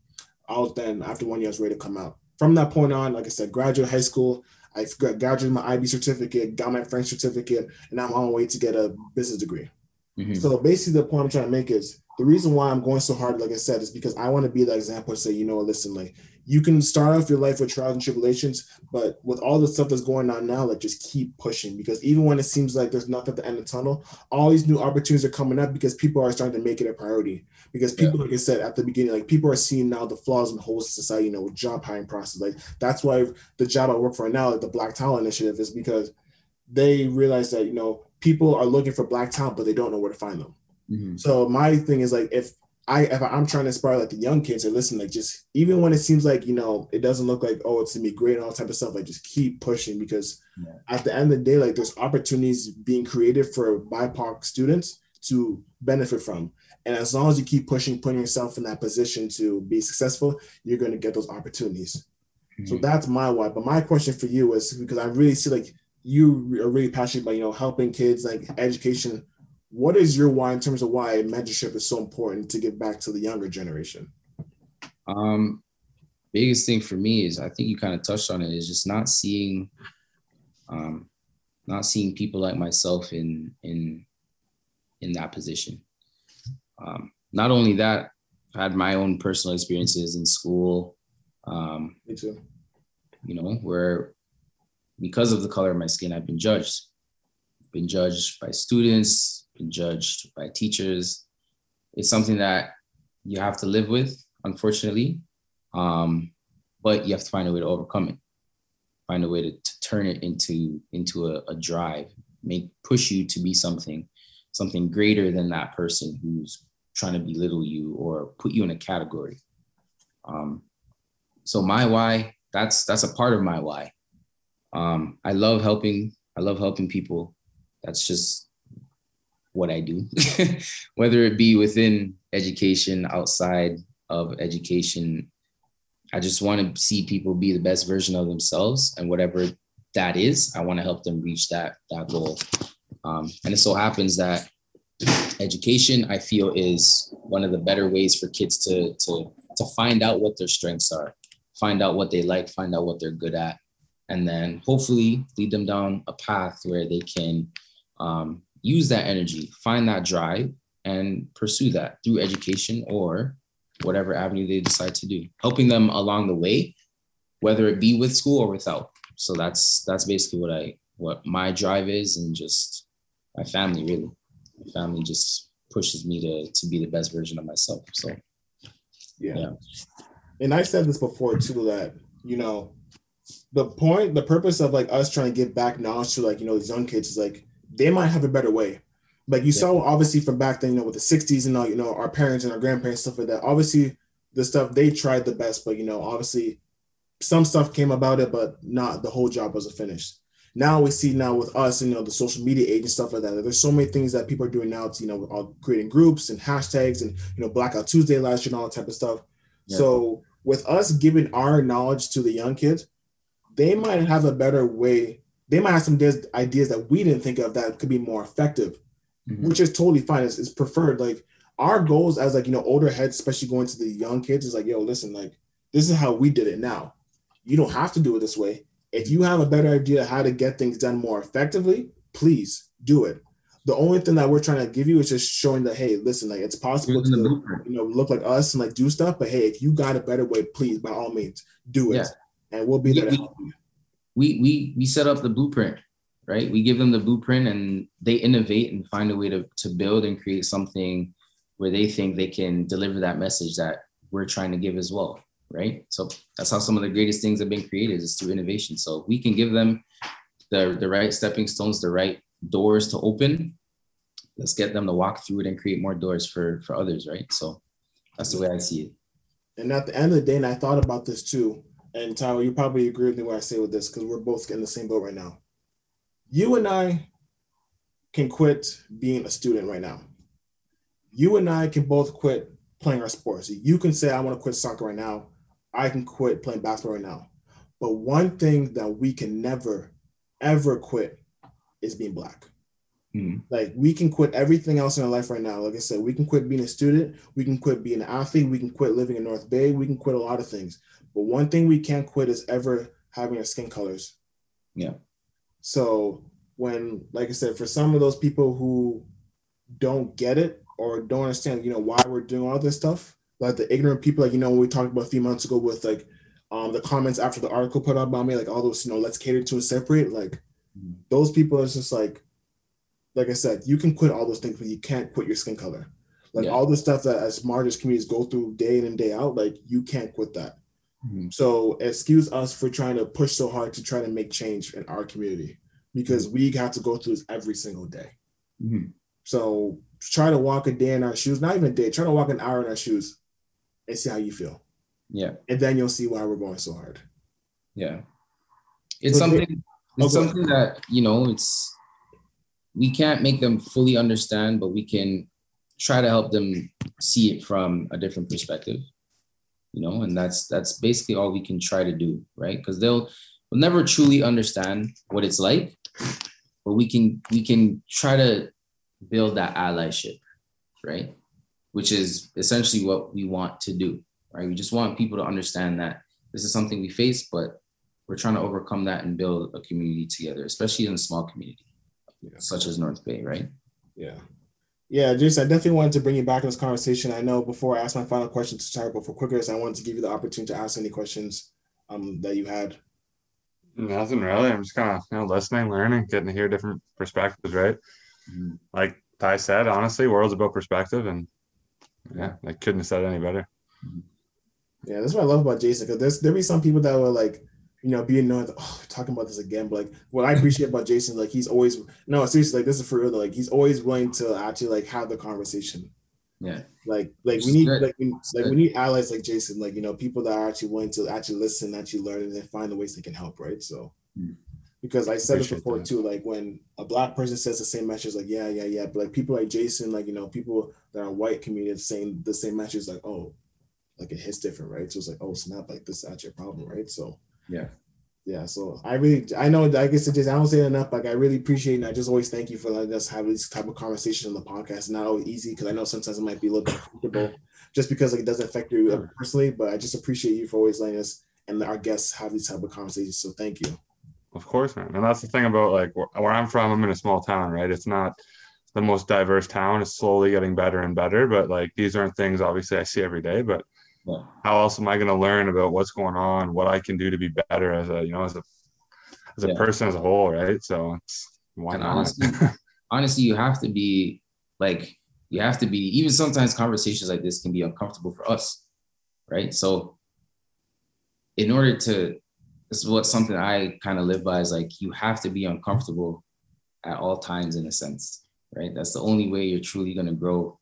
I was then after one year, I was ready to come out. From that point on, like I said, graduate high school, I graduated my IB certificate, got my French certificate, and I'm on my way to get a business degree. Mm-hmm. So basically, the point I'm trying to make is the reason why I'm going so hard, like I said, is because I want to be that example and say, you know, listen, like you can start off your life with trials and tribulations, but with all the stuff that's going on now, like just keep pushing because even when it seems like there's nothing at the end of the tunnel, all these new opportunities are coming up because people are starting to make it a priority. Because people, yeah. like I said at the beginning, like people are seeing now the flaws and holes in society, you know, with job hiring process. Like that's why the job I work for now, like the Black Talent Initiative, is because they realize that you know people are looking for black talent, but they don't know where to find them. Mm-hmm. So my thing is like if I if I'm trying to inspire like the young kids or listen, like just even when it seems like you know it doesn't look like oh it's gonna be great and all type of stuff, like just keep pushing because yeah. at the end of the day, like there's opportunities being created for BIPOC students to benefit from. And as long as you keep pushing, putting yourself in that position to be successful, you're going to get those opportunities. Mm-hmm. So that's my why. But my question for you is because I really see like you are really passionate about you know helping kids like education what is your why in terms of why mentorship is so important to give back to the younger generation? Um, biggest thing for me is I think you kind of touched on it is just not seeing, um, not seeing people like myself in in in that position. Um, not only that, I had my own personal experiences in school. Um, me too. You know, where because of the color of my skin, I've been judged. Been judged by students, been judged by teachers. It's something that you have to live with, unfortunately. Um, but you have to find a way to overcome it. Find a way to, to turn it into into a, a drive, make push you to be something, something greater than that person who's trying to belittle you or put you in a category. Um, so my why, that's that's a part of my why. Um, I love helping. I love helping people. That's just what I do, <laughs> whether it be within education, outside of education. I just want to see people be the best version of themselves, and whatever that is, I want to help them reach that that goal. Um, and it so happens that education, I feel, is one of the better ways for kids to to to find out what their strengths are, find out what they like, find out what they're good at, and then hopefully lead them down a path where they can um, use that energy, find that drive, and pursue that through education or whatever avenue they decide to do, helping them along the way, whether it be with school or without. So that's that's basically what I what my drive is, and just my family really. my family just pushes me to to be the best version of myself. So yeah. yeah. And I said this before too that, you know, the point, the purpose of like us trying to give back knowledge to like, you know, these young kids is like they might have a better way. Like you yeah. saw obviously from back then, you know, with the 60s and all, you know, our parents and our grandparents, stuff like that. Obviously the stuff they tried the best, but you know, obviously some stuff came about it, but not the whole job wasn't finished. Now we see now with us, you know, the social media age and stuff like that. There's so many things that people are doing now to, you know, all creating groups and hashtags and you know, Blackout Tuesday last year and all that type of stuff. Yeah. So with us giving our knowledge to the young kids, they might have a better way. They might have some ideas that we didn't think of that could be more effective, mm-hmm. which is totally fine. It's, it's preferred. Like our goals as like you know older heads, especially going to the young kids, is like, yo, listen, like this is how we did it now. You don't have to do it this way. If you have a better idea how to get things done more effectively, please do it. The only thing that we're trying to give you is just showing that hey, listen, like it's possible to you know look like us and like do stuff, but hey, if you got a better way, please by all means do it, yeah. and we'll be there we, to help you. We we we set up the blueprint, right? We give them the blueprint, and they innovate and find a way to to build and create something where they think they can deliver that message that we're trying to give as well right? So that's how some of the greatest things have been created is through innovation. So we can give them the, the right stepping stones, the right doors to open. Let's get them to walk through it and create more doors for for others, right? So that's the way I see it. And at the end of the day, and I thought about this too, and Tyler, you probably agree with me when I say with this because we're both in the same boat right now. You and I can quit being a student right now. You and I can both quit playing our sports. You can say, I want to quit soccer right now. I can quit playing basketball right now. But one thing that we can never, ever quit is being black. Mm. Like we can quit everything else in our life right now. Like I said, we can quit being a student, we can quit being an athlete, we can quit living in North Bay, we can quit a lot of things. But one thing we can't quit is ever having our skin colors. Yeah. So when, like I said, for some of those people who don't get it or don't understand, you know, why we're doing all this stuff, like the ignorant people, like you know, we talked about a few months ago with like um the comments after the article put out about me, like all those, you know, let's cater to and separate. Like mm-hmm. those people is just like, like I said, you can quit all those things, but you can't quit your skin color. Like yeah. all the stuff that as marginalized communities go through day in and day out, like you can't quit that. Mm-hmm. So excuse us for trying to push so hard to try to make change in our community because mm-hmm. we have to go through this every single day. Mm-hmm. So try to walk a day in our shoes, not even a day, try to walk an hour in our shoes and see how you feel. Yeah. And then you'll see why we're going so hard. Yeah. It's so something it's okay. something that, you know, it's we can't make them fully understand, but we can try to help them see it from a different perspective. You know, and that's that's basically all we can try to do, right? Because they'll will never truly understand what it's like, but we can we can try to build that allyship, right? which is essentially what we want to do, right? We just want people to understand that this is something we face, but we're trying to overcome that and build a community together, especially in a small community yeah. such as North Bay, right? Yeah. Yeah, Jason, I definitely wanted to bring you back in this conversation. I know before I ask my final question to Tyler, but for quickers, I wanted to give you the opportunity to ask any questions um, that you had. Nothing really. I'm just kind of you know listening, learning, getting to hear different perspectives, right? Mm-hmm. Like Ty said, honestly, world's about perspective, and yeah, I couldn't have said it any better. Yeah, that's what I love about Jason because there's there be some people that were like, you know, being known, oh, talking about this again. But like, what I appreciate about Jason, like he's always no seriously, like this is for real. Like he's always willing to actually like have the conversation. Yeah. Like like we need like we, like we need allies like Jason, like you know, people that are actually willing to actually listen, actually learn, and then find the ways they can help. Right. So. Mm because I said it before that. too. Like when a black person says the same message, like yeah, yeah, yeah, but like people like Jason, like you know, people that are white communities saying the same message, like oh, like it hits different, right? So it's like oh, snap, like this is your problem, right? So yeah, yeah. So I really, I know, I guess it just I don't say it enough. Like I really appreciate, and I just always thank you for letting us have this type of conversation on the podcast. It's not always easy because I know sometimes it might be a little uncomfortable, <laughs> just because like it doesn't affect you personally. But I just appreciate you for always letting us and our guests have these type of conversations. So thank you. Of course, man. And that's the thing about like where I'm from. I'm in a small town, right? It's not the most diverse town. It's slowly getting better and better. But like these aren't things obviously I see every day. But yeah. how else am I going to learn about what's going on, what I can do to be better as a you know as a as a yeah. person as a whole, right? So it's why and not? Honestly, <laughs> honestly, you have to be like you have to be even sometimes conversations like this can be uncomfortable for us right so in order to this is what something i kind of live by is like you have to be uncomfortable at all times in a sense right that's the only way you're truly going to grow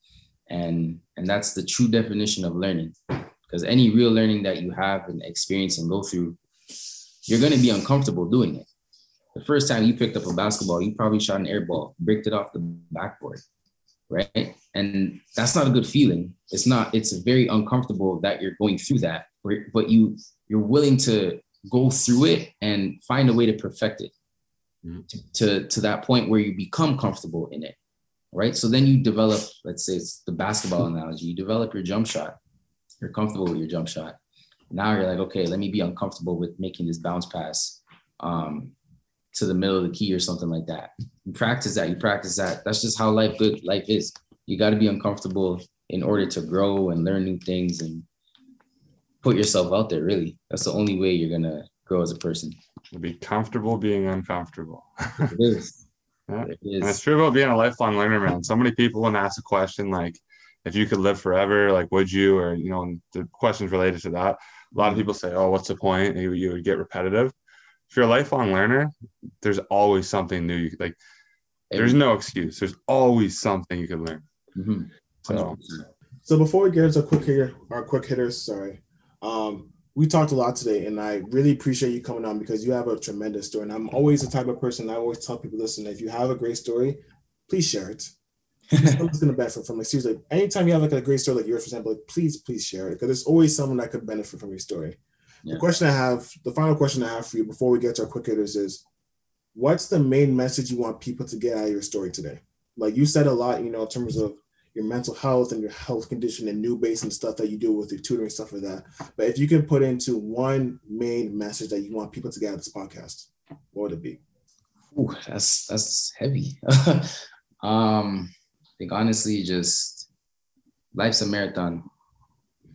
and and that's the true definition of learning. Because any real learning that you have and experience and go through you're going to be uncomfortable doing it. The first time you picked up a basketball you probably shot an air ball bricked it off the backboard right? And that's not a good feeling. It's not it's very uncomfortable that you're going through that but you you're willing to go through it and find a way to perfect it mm-hmm. to, to, to that point where you become comfortable in it right? So then you develop let's say it's the basketball analogy you develop your jump shot. You're comfortable with your jump shot. Now you're like okay let me be uncomfortable with making this bounce pass um, to the middle of the key or something like that. You practice that you practice that. That's just how life good life is. You got to be uncomfortable in order to grow and learn new things and put yourself out there really. That's the only way you're gonna grow as a person. Be comfortable being uncomfortable. It is. Yeah. it it's true about being a lifelong learner man. So many people when ask a question like if you could live forever like would you? Or you know the questions related to that. A lot of people say oh what's the point? You, you would get repetitive. If you're a lifelong learner there's always something new you like there's no excuse. There's always something you could learn. Mm-hmm. so so before we get into quick hitter our quick hitters sorry um, we talked a lot today, and I really appreciate you coming on because you have a tremendous story. And I'm always the type of person I always tell people, listen, if you have a great story, please share it. Someone's gonna benefit from it. Seriously, anytime you have like a great story like yours, for example, like, please, please share it because there's always someone that could benefit from your story. Yeah. The question I have, the final question I have for you before we get to our quick hitters is, what's the main message you want people to get out of your story today? Like you said a lot, you know, in terms of your mental health and your health condition and NUBASE and stuff that you do with your tutoring stuff like that. But if you can put into one main message that you want people to get out of this podcast, what would it be? Ooh, that's that's heavy. <laughs> um, I think honestly, just life's a marathon.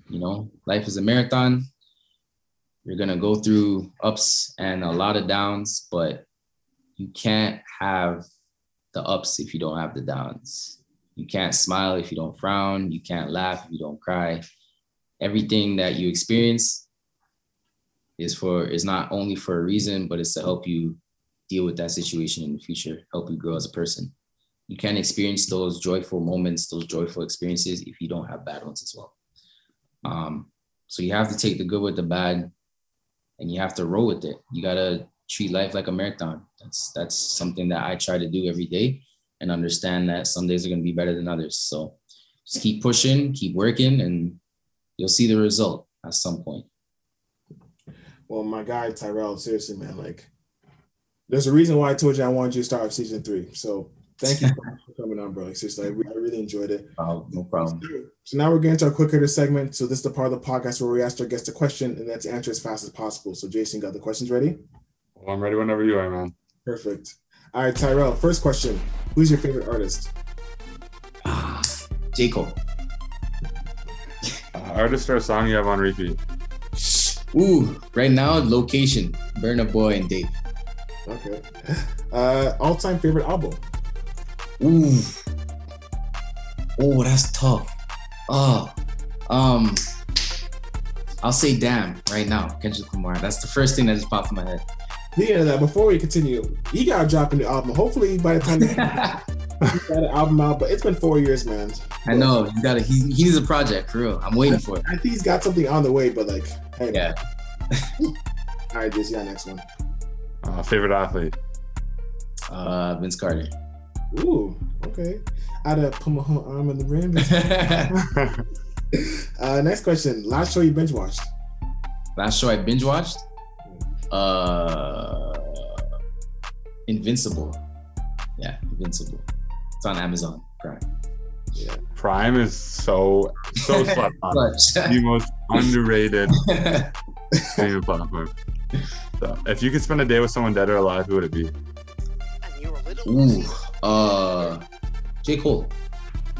You know, life is a marathon. You're gonna go through ups and a lot of downs, but you can't have the ups if you don't have the downs you can't smile if you don't frown. You can't laugh if you don't cry. Everything that you experience is for is not only for a reason, but it's to help you deal with that situation in the future, help you grow as a person. You can't experience those joyful moments, those joyful experiences if you don't have bad ones as well. Um, so you have to take the good with the bad, and you have to roll with it. You gotta treat life like a marathon. That's that's something that I try to do every day and understand that some days are going to be better than others. So just keep pushing, keep working, and you'll see the result at some point. Well, my guy Tyrell, seriously, man, like there's a reason why I told you I wanted you to start season three. So thank you for <laughs> coming on, bro. Like seriously, I really enjoyed it. Oh, no problem. So now we're getting to our quick hitter segment. So this is the part of the podcast where we ask our guests a question and that's answer as fast as possible. So Jason, got the questions ready? Well, I'm ready whenever you are, man. Perfect. All right, Tyrell. First question: Who's your favorite artist? Ah, <sighs> J Cole. Uh, artist or song you have on repeat? Ooh, right now, location, Burna Boy and Dave. Okay. Uh, all-time favorite album? Ooh. Oh, that's tough. Oh, um, I'll say "Damn" right now, Kendrick Lamar. That's the first thing that just popped in my head. Speaking of that, before we continue, he got to drop a new album. Hopefully, by the time he <laughs> got an album out, but it's been four years, man. I know he got a he, he needs a project for real. I'm waiting for it. I think he's got something on the way, but like, hey, yeah. All right, just yeah, next one. Uh, favorite athlete? Uh, Vince Carter. Ooh, okay. I'd have put my whole arm in the rim. <laughs> <laughs> uh, next question. Last show you binge watched? Last show I binge watched? Uh Invincible. Yeah, Invincible. It's on Amazon Prime. Yeah. Prime is so so <laughs> slept on. the most underrated <laughs> streaming platform. So, if you could spend a day with someone dead or alive, who would it be? Ooh, uh, J Cole.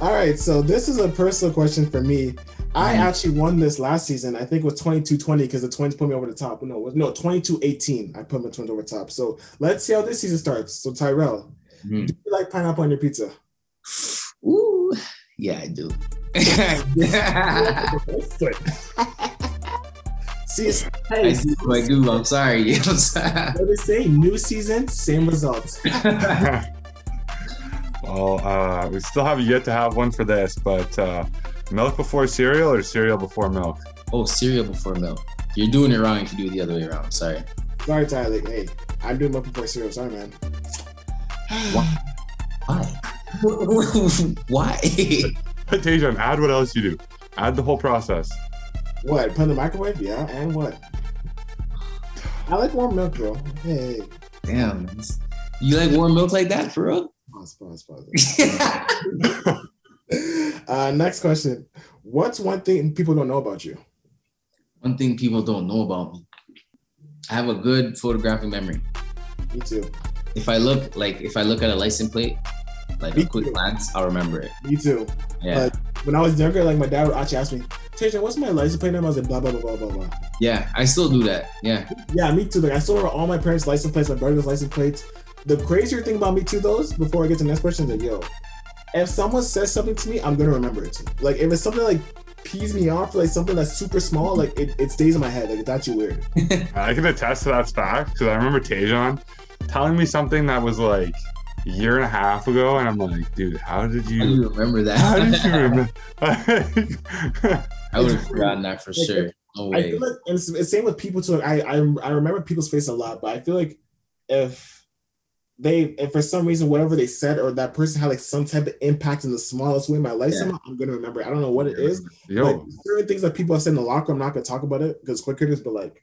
All right, so this is a personal question for me. I mm-hmm. actually won this last season. I think it was 22-20 because the Twins put me over the top. No, no, 22-18. I put my Twins over top. So let's see how this season starts. So Tyrell, mm-hmm. do you like pineapple on your pizza? Ooh. Yeah, I do. <laughs> See, it's, <laughs> I do. I do. I'm sorry. <laughs> I'm sorry. what they say? New season, same results. well, uh, we still have yet to have one for this, but uh, milk before cereal or cereal before milk? Oh, cereal before milk. You're doing it wrong if you do it the other way around. Sorry. Sorry, Tyler. Hey, I'm doing milk before cereal. Sorry, man. Why? <laughs> Why? <laughs> Tajon, add what else you do. Add the whole process. What? Put in the microwave? Yeah, and what? I like warm milk, bro. Hey. Damn. You like warm milk like that, for real? Pause, pause, pause. <laughs> uh, next question. What's one thing people don't know about you? One thing people don't know about me. I have a good photographic memory. Me too. If I look like if I look at a license plate, like Me a quick too. glance, I'll remember it. Me too. Yeah. Like when I was younger, like my dad would actually ask me, Tajon, what's my license plate number? I was like, blah, blah, blah, blah, blah, blah. yeah, I still do that. Yeah. Yeah, me too. Like I still remember all my parents' license plates, my brother's license plates. The crazier thing about me too, those before I get to the next question, is that yo, if someone says something to me, I'm gonna remember it. Too. Like if it's something like pees me off, like something that's super small, like it, it stays in my head. Like it's actually weird. <laughs> I can attest to that fact because I remember Tajon telling me something that was like a year and a half ago, and I'm like, dude, how did How do you? you remember that? How did you <laughs> remember? <laughs> I would have forgotten that for Like, sure. No I feel like and it's, it's same with people too. Like, I, I I remember people's face a lot, but I feel like if they if for some reason whatever they said or that person had like some type of impact in the smallest way in my life, Yeah. somehow, I'm gonna remember. it. I don't know what it is. Like Yo, certain things that people have said in the locker, I'm not gonna talk about it because quick hitters, but like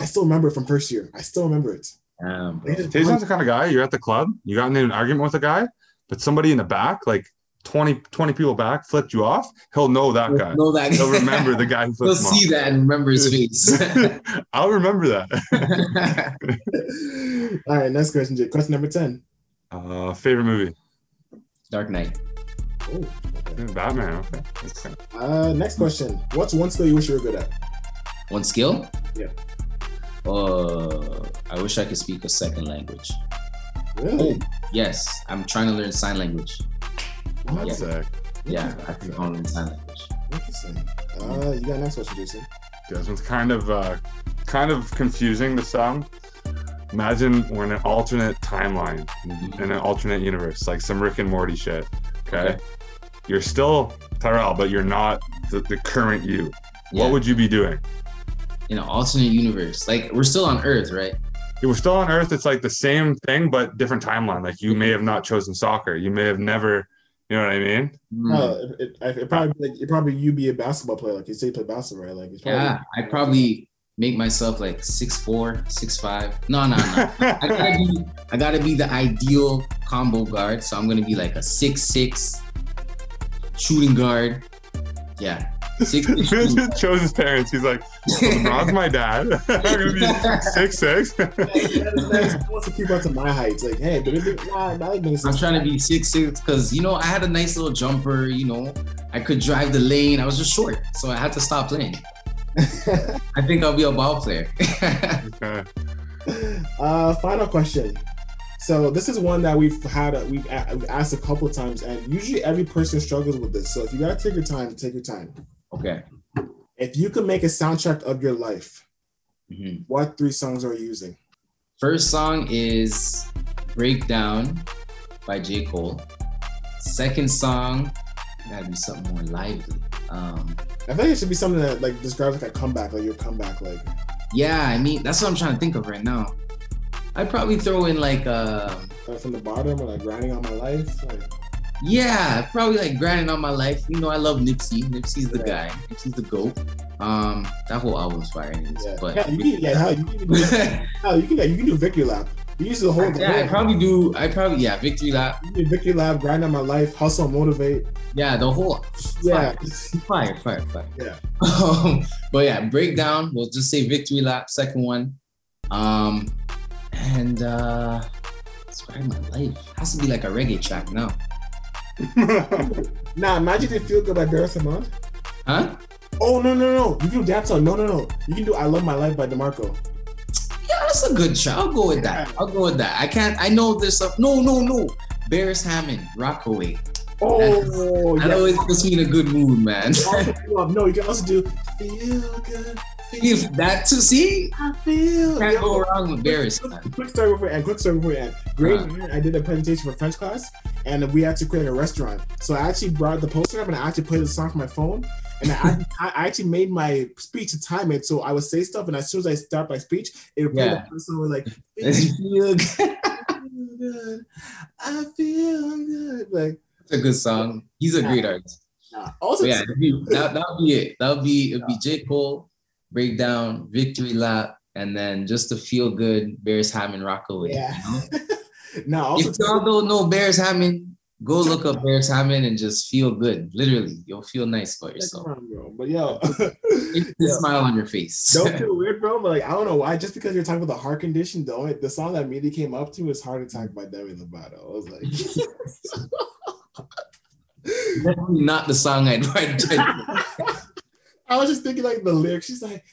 I still remember it from first year. I still remember it. Damn, bro. Just- Tajon's the kind of guy. You're at the club, you got in an argument with a guy, but somebody in the back, like 20, 20 people back, flipped you off. He'll know that guy. Know that. He'll remember the guy who <laughs> He'll flipped him off. see that and remember his face. <laughs> I'll remember that. <laughs> All right, next question, Jay. Question number 10. Uh, favorite movie? Dark Knight. Oh, okay. Batman. Okay. okay. Uh, next question. What's one skill you wish you were good at? One skill? Yeah. Uh, I wish I could speak a second language. Really? Oh, yes. I'm trying to learn sign language. What? Yeah. Sick. Yeah, I think I'll learn sign language. Interesting. Uh, you got next question, Jason. This one's kind of uh, kind of confusing to some. Imagine we're in an alternate timeline, in an alternate universe, like some Rick and Morty shit. Okay, Okay. you're still Tyrell, but you're not the, the current you. Yeah. What would you be doing? in an alternate universe? Like we're still on Earth, right? we're still on Earth. It's like the same thing, but different timeline. Like you may have not chosen soccer. You may have never. You know what I mean? Hmm. Uh, it, it, it probably like it probably you be a basketball player, like you say you play basketball, right? Like it's probably, yeah, I probably make myself like six four, six five. No, no, no. <laughs> I gotta be I gotta be the ideal combo guard. So I'm gonna be like a six six shooting guard. Yeah. Six six shooting guard. chose his parents. He's like, so LeBron's my dad. <laughs> I'm gonna be six six. <laughs> I want to keep up to my heights. Like, hey, but it, nah, I like being I'm trying to be six six because you know I had a nice little jumper. You know I could drive the lane. I was just short, so I had to stop playing. <laughs> I think I'll be a ball player. Okay. uh, final question. So this is one that we've had, a, we've, a, we've asked a couple times, and usually every person struggles with this. So if you gotta take your time, take your time. Okay. If you could make a soundtrack of your life, Mhm. what three songs are you using? First song is Breakdown by J. Cole. Second song, gotta be something more lively. Um, I think it should be something that like describes like a comeback, like your comeback, like yeah, I mean, that's what I'm trying to think of right now. I'd probably throw in like, uh, uh, from the bottom or like grinding on my life. Like, yeah, probably like grinding on my life. You know, I love Nipsey. Nipsey's the Yeah. guy. Nipsey's the goat. Um, that whole album's fire, anyways. yeah, But yeah, you can, yeah, hell, you can, do, <laughs> yeah, hell, you can, you can do victory lap. You use the whole, the I probably do. I probably yeah, victory lap. you do victory lap, grind on my life, hustle, motivate. Yeah, the whole Yeah, fire, fire, fire. Yeah. Um, but yeah, breakdown. We'll just say victory lap. Second one. Um, and uh, describe my life. Has to be like a reggae track now, <laughs> Nah, imagine it feel good by Beres Hammond. huh? Oh no no no! You can do dance song. No no no! You can do "I Love My Life" by Demarco. Yeah, that's a good shot. I'll go with that. I'll go with that. I can't. I know there's stuff. No, no, no. Beres Hammond, Rockaway. Oh, that, yeah. always puts me in a good mood, man. Oh, <laughs> no, you can also do feel good. If that to see, I feel. can't Yeah. go wrong with Beres. Quick, quick story before and quick story before we end. Great Uh. I did a presentation for French class, and we had to create a restaurant. So I actually brought the poster up and I actually played the song from my phone, and <laughs> I, I actually made my speech to time it. So I would say stuff, and as soon as I start my speech, it would play Yeah. the person was like, Feel good. feel good, I feel good. Like It's a good song. He's a great artist. uh, also, yeah, <laughs> it'd be- that that'll be it. That'll be it'll be J Cole breakdown, victory lap, and then just to feel good, Beres Hammond rock away. yeah. you know? <laughs> now also if y'all don't know Beres Hammond, go look up Beres Hammond and just feel good. Literally, you'll feel nice about yourself. bro. But <laughs> yo, smile on your face. don't <laughs> feel weird, bro. But like, I don't know why. Just because you're talking about the heart condition, though, the song that immediately came up to is "Heart Attack" by Demi Lovato. I was like, Definitely not the song I'd write. I was just thinking like the lyrics. She's like,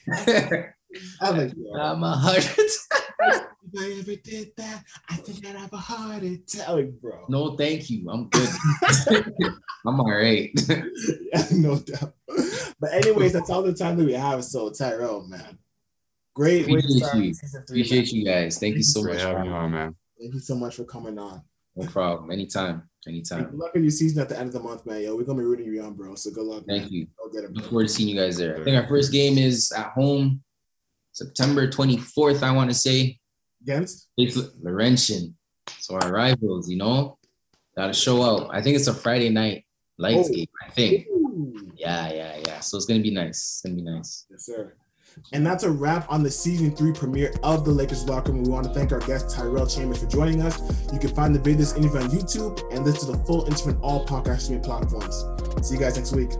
I'm like, yo, I'm a heart attack. if I ever did that, I think I'd have a heart attack, Like, bro. No, thank you. I'm good. <laughs> I'm all right. <laughs> yeah, no doubt. But anyways, that's all the time that we have. So Tyrell, man, great way to Appreciate start you. three. Appreciate man. you guys. Thank you so Great much. having you for- on, man. Thank you so much for coming on. No problem. Anytime. Good Anytime. luck in your season at the end of the month, man. Yo, we're gonna be rooting you on, bro. So good luck. Thank man. you. Go get it, Look forward to seeing you guys there. I think our first game is at home, September 24th, I want to say. Against? Laurentian. So our rivals, you know, gotta show out. I think it's a Friday night lights Oh. game, I think. Ooh. Yeah, yeah, yeah. So it's gonna be nice. It's gonna be nice. Yes, sir. And that's a wrap on the season three premiere of the Lakers Locker Room. We want to thank our guest Tyrell Chambers for joining us. You can find the videos interview on YouTube and listen to the full interview on all podcast streaming platforms. See you guys next week.